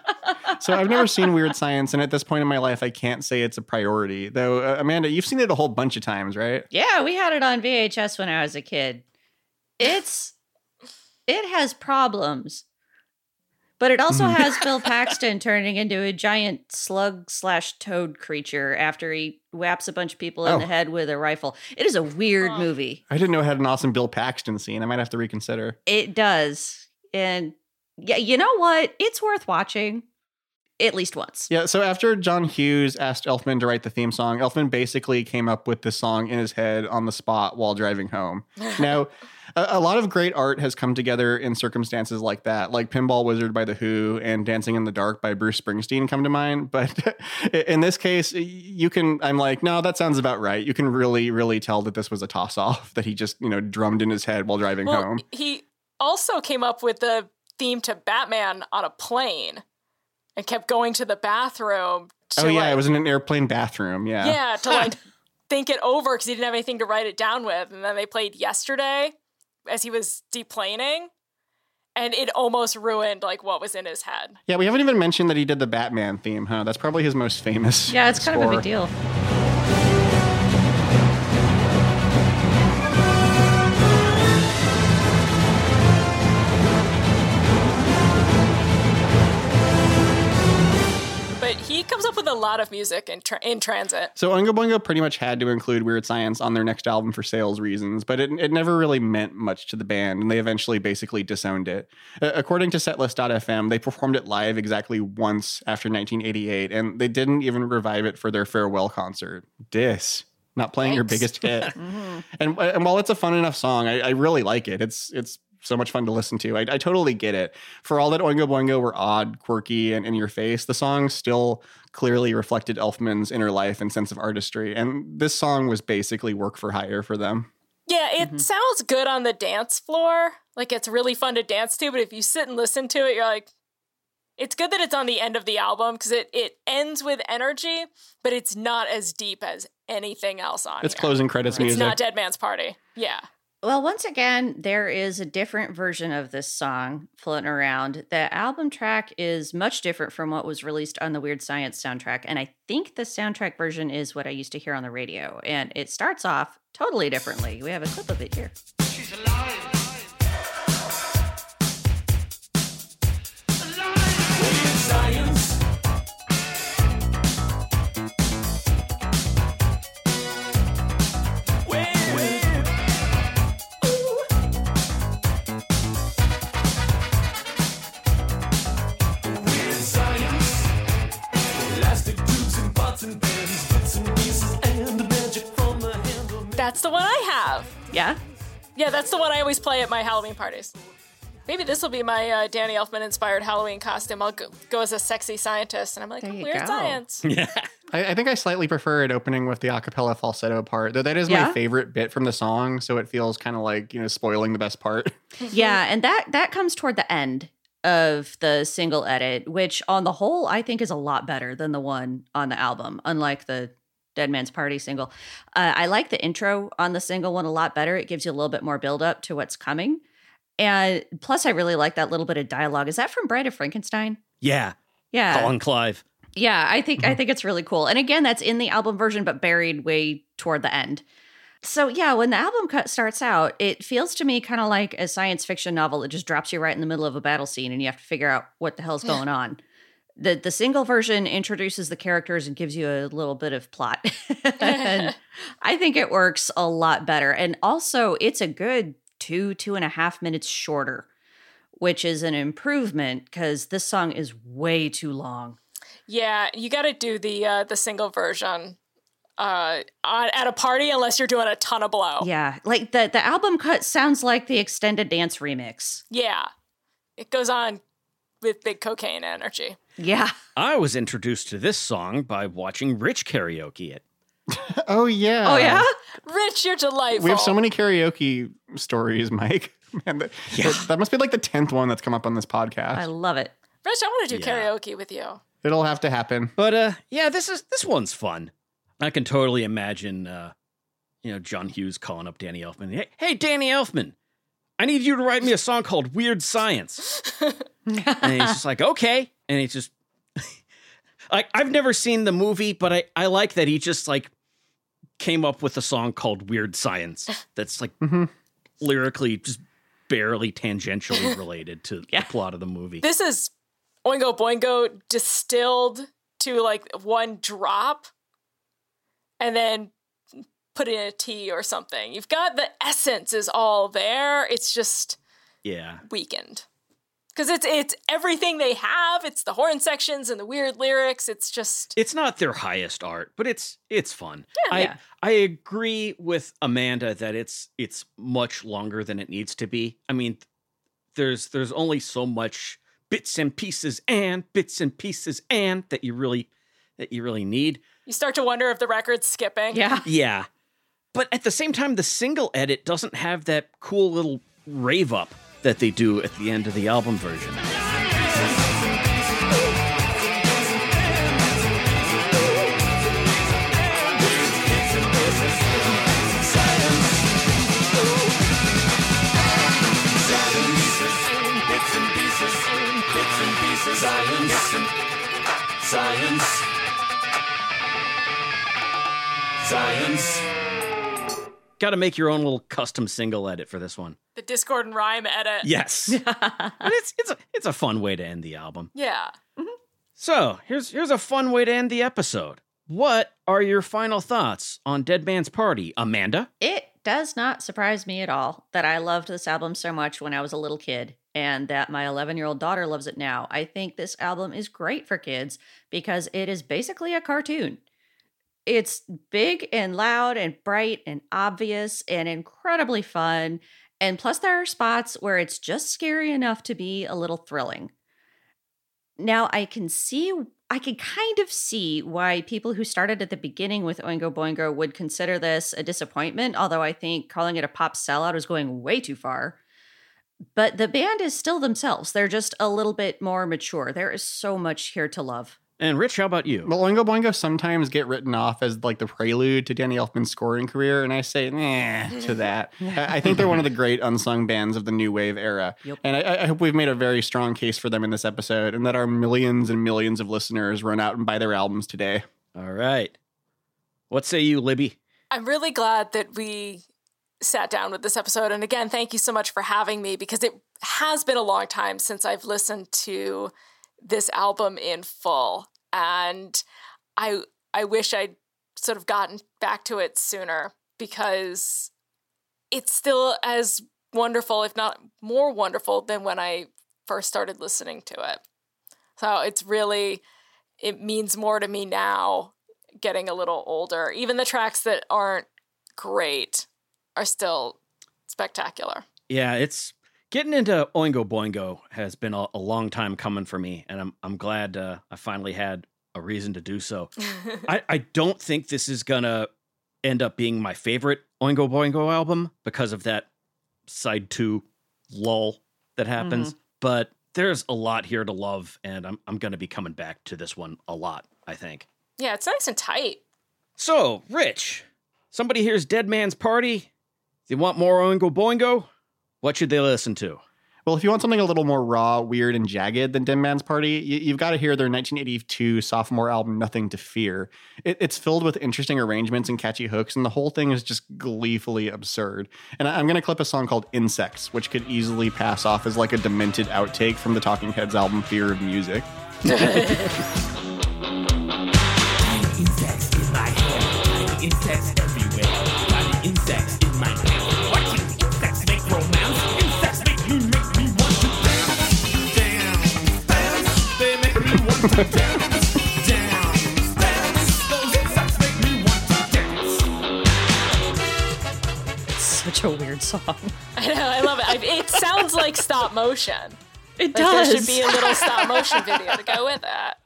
So I've never seen Weird Science, and at this point in my life, I can't say it's a priority. Though, uh, Amanda, you've seen it a whole bunch of times, right? Yeah, we had it on VHS when I was a kid. It's it has problems. But it also mm. has Bill Paxton turning into a giant slug slash toad creature after he whaps a bunch of people in Oh. the head with a rifle. It is a weird movie. I didn't know it had an awesome Bill Paxton scene. I might have to reconsider. It does. And yeah, you know what? It's worth watching at least once. Yeah, so after John Hughes asked Elfman to write the theme song, Elfman basically came up with the song in his head on the spot while driving home. Now, a, a lot of great art has come together in circumstances like that, like Pinball Wizard by The Who and Dancing in the Dark by Bruce Springsteen come to mind. But in this case, you can, I'm like, no, that sounds about right. You can really, really tell that this was a toss off that he just, you know, drummed in his head while driving Well, home. he also came up with the theme to Batman on a plane and kept going to the bathroom. To Oh, yeah, like, it was in an airplane bathroom. Yeah. yeah, to like think it over because he didn't have anything to write it down with. And then they played yesterday as he was deplaning, and it almost ruined like what was in his head. Yeah, we haven't even mentioned that he did the Batman theme, huh? That's probably his most famous. Yeah, it's kind of a big deal. Lot of music in tra- in transit. So Oingo Boingo pretty much had to include Weird Science on their next album for sales reasons, but it, it never really meant much to the band, and they eventually basically disowned it. Uh, according to Setlist.fm, they performed it live exactly once after 1988, and they didn't even revive it for their farewell concert. Dis. Not playing your biggest hit. and, and while it's a fun enough song, I, I really like it. It's it's so much fun to listen to. I, I totally get it. For all that Oingo Boingo were odd, quirky, and in your face, the song still clearly reflected Elfman's inner life and sense of artistry. And this song was basically work for hire for them. Yeah, it mm-hmm. sounds good on the dance floor. Like it's really fun to dance to, but if you sit and listen to it, you're like, it's good that it's on the end of the album because it, it ends with energy, but it's not as deep as anything else on it. It's here. closing credits It's music. It's not Dead Man's Party. Yeah. Well, once again, there is a different version of this song floating around. The album track is much different from what was released on the Weird Science soundtrack. And I think the soundtrack version is what I used to hear on the radio. And it starts off totally differently. We have a clip of it here. Science. That's the one I have. Yeah? Yeah, that's the one I always play at my Halloween parties. Maybe this will be my uh, Danny Elfman inspired Halloween costume. I'll go, go as a sexy scientist, and I'm like, There weird go. science. I, I think I slightly prefer it opening with the acapella falsetto part, though that is Yeah? my favorite bit from the song. So it feels kind of like, you know, spoiling the best part. Yeah, and that that comes toward the end of the single edit, which on the whole I think is a lot better than the one on the album, unlike the Dead Man's Party single. Uh, I like the intro on the single one a lot better. It gives you a little bit more build up to what's coming. And plus I really like that little bit of dialogue. Is that from Bride of Frankenstein? Yeah. Yeah. Colin Clive. Yeah, I think I think it's really cool. And again, that's in the album version, but buried way toward the end. So yeah, when the album cut starts out, it feels to me kind of like a science fiction novel that just drops you right in the middle of a battle scene, and you have to figure out what the hell's going on. The The single version introduces the characters and gives you a little bit of plot. and I think it works a lot better. And also, it's a good two two and a half minutes shorter, which is an improvement because this song is way too long. Yeah, you got to do the uh, the single version uh, on, at a party unless you're doing a ton of blow. Yeah, like the the album cut sounds like the extended dance remix. Yeah. It goes on with big cocaine energy. Yeah. I was introduced to this song by watching Rich karaoke it. oh, yeah. Oh yeah. Rich, you're delightful. We have so many karaoke stories, Mike. Man, that, that- that must be like the 10th one that's come up on this podcast. I love it. Rich, I want to do Yeah. karaoke with you. It'll have to happen. But uh yeah, this is this one's fun. I can totally imagine uh you know John Hughes calling up Danny Elfman. Hey, hey Danny Elfman, I need you to write me a song called Weird Science. and he's just like, "Okay." And he's just like I've never seen the movie, but I I like that he just like came up with a song called Weird Science that's like Mhm. lyrically just barely tangentially related to Yeah. the plot of the movie. This is Oingo Boingo distilled to like one drop and then put in a tea or something. You've got the essence is all there. It's just yeah. weakened. Cuz it's it's everything they have. It's the horn sections and the weird lyrics. It's just it's not their highest art, but it's it's fun. Yeah, I Yeah. I agree with Amanda that it's it's much longer than it needs to be. I mean, there's there's only so much bits and pieces and bits and pieces and that you really that you really need. you start to wonder if the record's skipping. Yeah. Yeah. But at the same time the single edit doesn't have that cool little rave up that they do at the end of the album version. Science. Science. Got to make your own little custom single edit for this one. The Discord and rhyme edit. Yes. but it's it's a it's a fun way to end the album. Yeah. Mm-hmm. So here's here's a fun way to end the episode. What are your final thoughts on Dead Man's Party, Amanda? It does not surprise me at all that I loved this album so much when I was a little kid and that my 11 year old daughter loves it now. I think this album is great for kids because it is basically a cartoon. It's big and loud and bright and obvious and incredibly fun. And plus, there are spots where it's just scary enough to be a little thrilling. Now, I can see, I can kind of see why people who started at the beginning with Oingo Boingo would consider this a disappointment, although I think calling it a pop sellout is going way too far. But the band is still themselves. They're just a little bit more mature. There is so much here to love. And Rich, how about you? Well, Oingo Boingo sometimes get written off as like the prelude to Danny Elfman's scoring career, and I say nah to that. I I think they're one of the great unsung bands of the new wave era, Yep. and I, I hope we've made a very strong case for them in this episode, and that our millions and millions of listeners run out and buy their albums today. All right. What say you, Libby? I'm really glad that we sat down with this episode. And again, thank you so much for having me because it has been a long time since I've listened to this album in full. And I I wish I'd sort of gotten back to it sooner because it's still as wonderful, if not more wonderful, than when I first started listening to it. So it's really it means more to me now getting a little older. Even the tracks that aren't great are still spectacular. Yeah, it's getting into Oingo Boingo has been a, a long time coming for me, and I'm I'm glad uh, I finally had a reason to do so. I, I don't think this is gonna end up being my favorite Oingo Boingo album because of that side two lull that happens, but there's a lot here to love, and I'm I'm gonna be coming back to this one a lot. I think. yeah, it's nice and tight. So, Rich, somebody here's Dead Man's Party. They want more Oingo Boingo. What should they listen to? Well, if you want something a little more raw, weird, and jagged than Dim Man's Party, you, you've got to hear their 1982 sophomore album, Nothing to Fear. It, it's filled with interesting arrangements and catchy hooks, and the whole thing is just gleefully absurd. And I, I'm going to clip a song called Insects, which could easily pass off as like a demented outtake from the Talking Heads album, Fear of Music. Such a weird song. I know, I love it. I, it sounds like stop motion. It Like does. there should be a little stop motion video to go with that.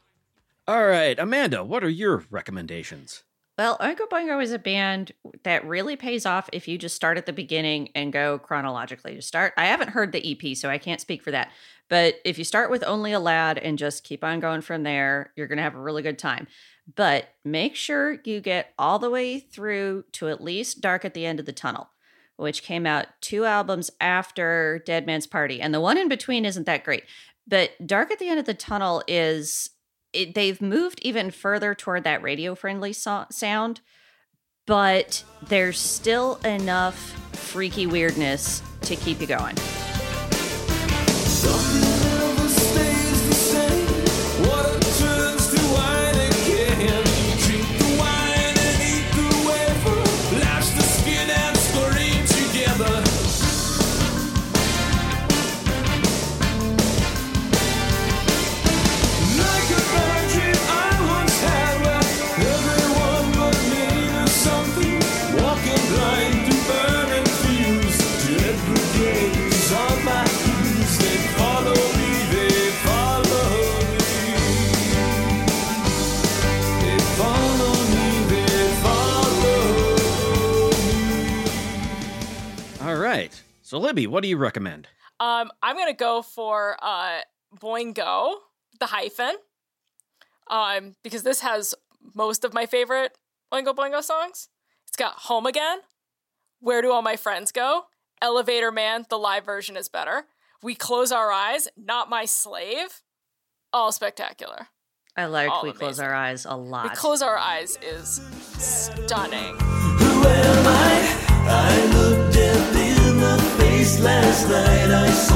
All right, Amanda, what are your recommendations? Well, Oingo Boingo is a band that really pays off if you just start at the beginning and go chronologically. To start, I haven't heard the EP, so I can't speak for that. But if you start with Only a Lad and just keep on going from there, you're going to have a really good time. But make sure you get all the way through to at least Dark at the End of the Tunnel, which came out two albums after Dead Man's Party. And the one in between isn't that great. But Dark at the End of the Tunnel is it, they've moved even further toward that radio friendly so- sound, but there's still enough freaky weirdness to keep you going. So, Libby, what do you recommend? Um, I'm gonna go for uh, Boingo, the hyphen, um, because this has most of my favorite Oingo Boingo songs. It's got Home Again, Where Do All My Friends Go, Elevator Man, the live version is better. We Close Our Eyes, Not My Slave, all spectacular. I like All We Close. Our Eyes a lot. We Close Our Eyes is stunning. Last night. I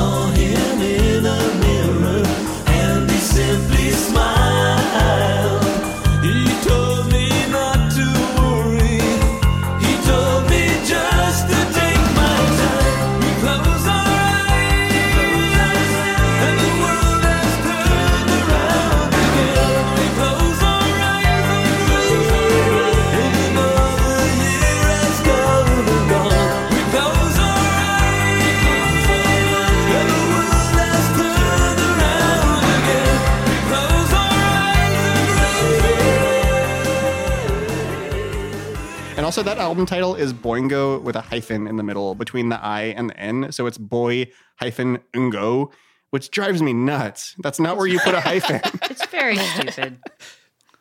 And also, that album title is Boingo with a hyphen in the middle between the I and the N. So it's boy hyphen ungo, which drives me nuts. That's not where you put a hyphen. It's very stupid.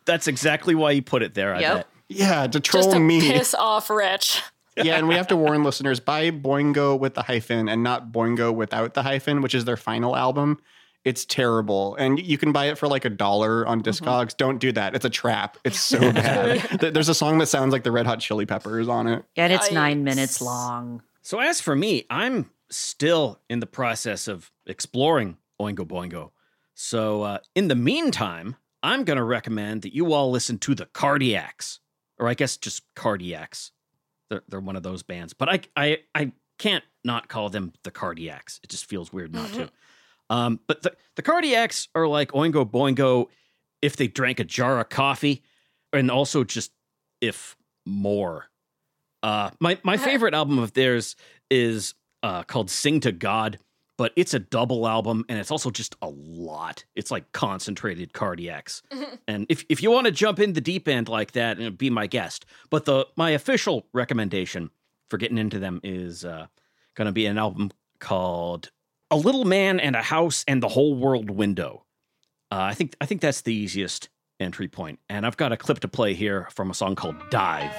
That's exactly why you put it there, I Yep. bet. yeah, to troll Just to me. piss off Rich. yeah, and we have to warn listeners buy Boingo with the hyphen and not Boingo without the hyphen, which is their final album. It's terrible. And you can buy it for like a dollar on Discogs. Don't do that. It's a trap. It's so bad. There's a song that sounds like the Red Hot Chili Peppers on it. Yet it's nine minutes long. So as for me, I'm still in the process of exploring Oingo Boingo. So uh, in the meantime, I'm going to recommend that you all listen to the Cardiacs, or I guess just Cardiacs. They're, they're one of those bands, but I, I I can't not call them the Cardiacs. It just feels weird not to. Um, but the, the Cardiacs are like Oingo Boingo if they drank a jar of coffee, and also just if more. Uh, my my favorite album of theirs is uh, called "Sing to God," but it's a double album, and it's also just a lot. It's like concentrated cardiacs. and if if you want to jump in the deep end like that, and be my guest. But the my official recommendation for getting into them is uh, going to be an album called "A Little Man and a House and the Whole World Window." Uh, I think I think that's the easiest entry point. point, and I've got a clip to play here from a song called "Dive."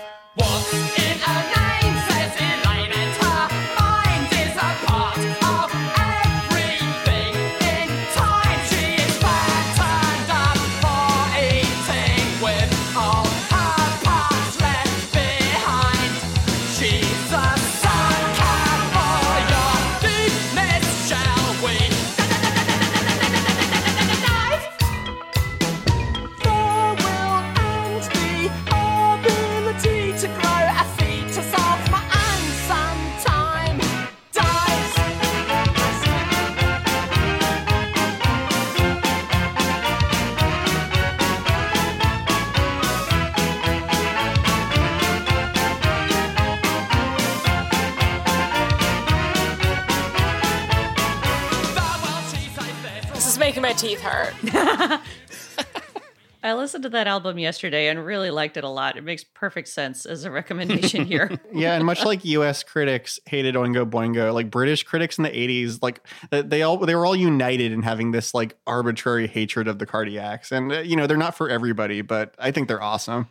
Listened to that album yesterday and really liked it a lot. It makes perfect sense as a recommendation here. Yeah, and much like U.S. critics hated Oingo Boingo, like British critics in the '80s, like they all they were all united in having this like arbitrary hatred of the Cardiacs, and uh, you know they're not for everybody, but I think they're awesome.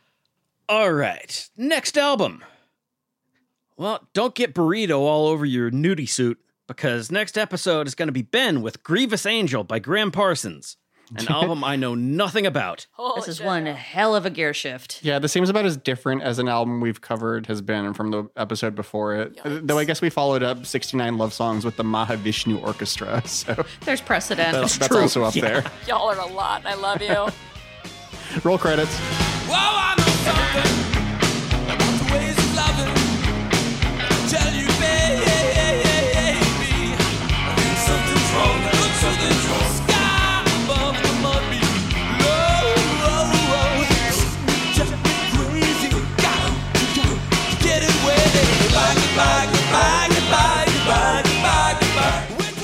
All right, next album. Well, don't get burrito all over your nudie suit because next episode is going to be Ben with Grievous Angel by Gram Parsons, an album I know nothing about. Holy this is shit. one hell of a gear shift. Yeah, this seems about as different as an album we've covered has been from the episode before it. Uh, Though I guess we followed up 69 love songs with the Mahavishnu Orchestra, so There's precedent. that's, that's also up there. Y'all are a lot. I love you. Roll credits. Whoa,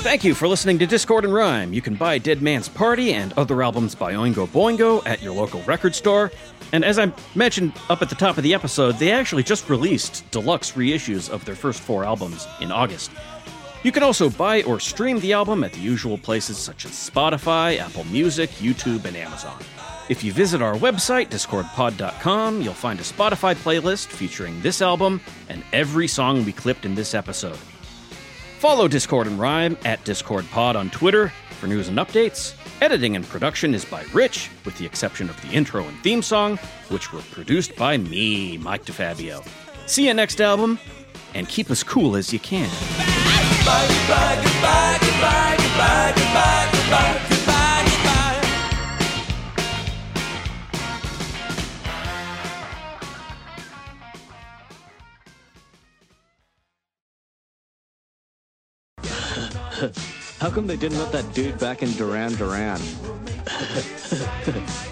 Thank you for listening to Discord and Rhyme. You can buy Dead Man's Party and other albums by Oingo Boingo at your local record store. And as I mentioned up at the top of the episode, they actually just released deluxe reissues of their first four albums in August. You can also buy or stream the album at the usual places such as Spotify, Apple Music, YouTube, and Amazon. If you visit our website, discordpod.com, you'll find a Spotify playlist featuring this album and every song we clipped in this episode. Follow Discord and Rhyme at DiscordPod on Twitter for news and updates. Editing and production is by Rich, with the exception of the intro and theme song, which were produced by me, Mike DeFabio. See you next album, and keep as cool as you can. Goodbye, goodbye, goodbye, How come they didn't let that dude back in Duran Duran?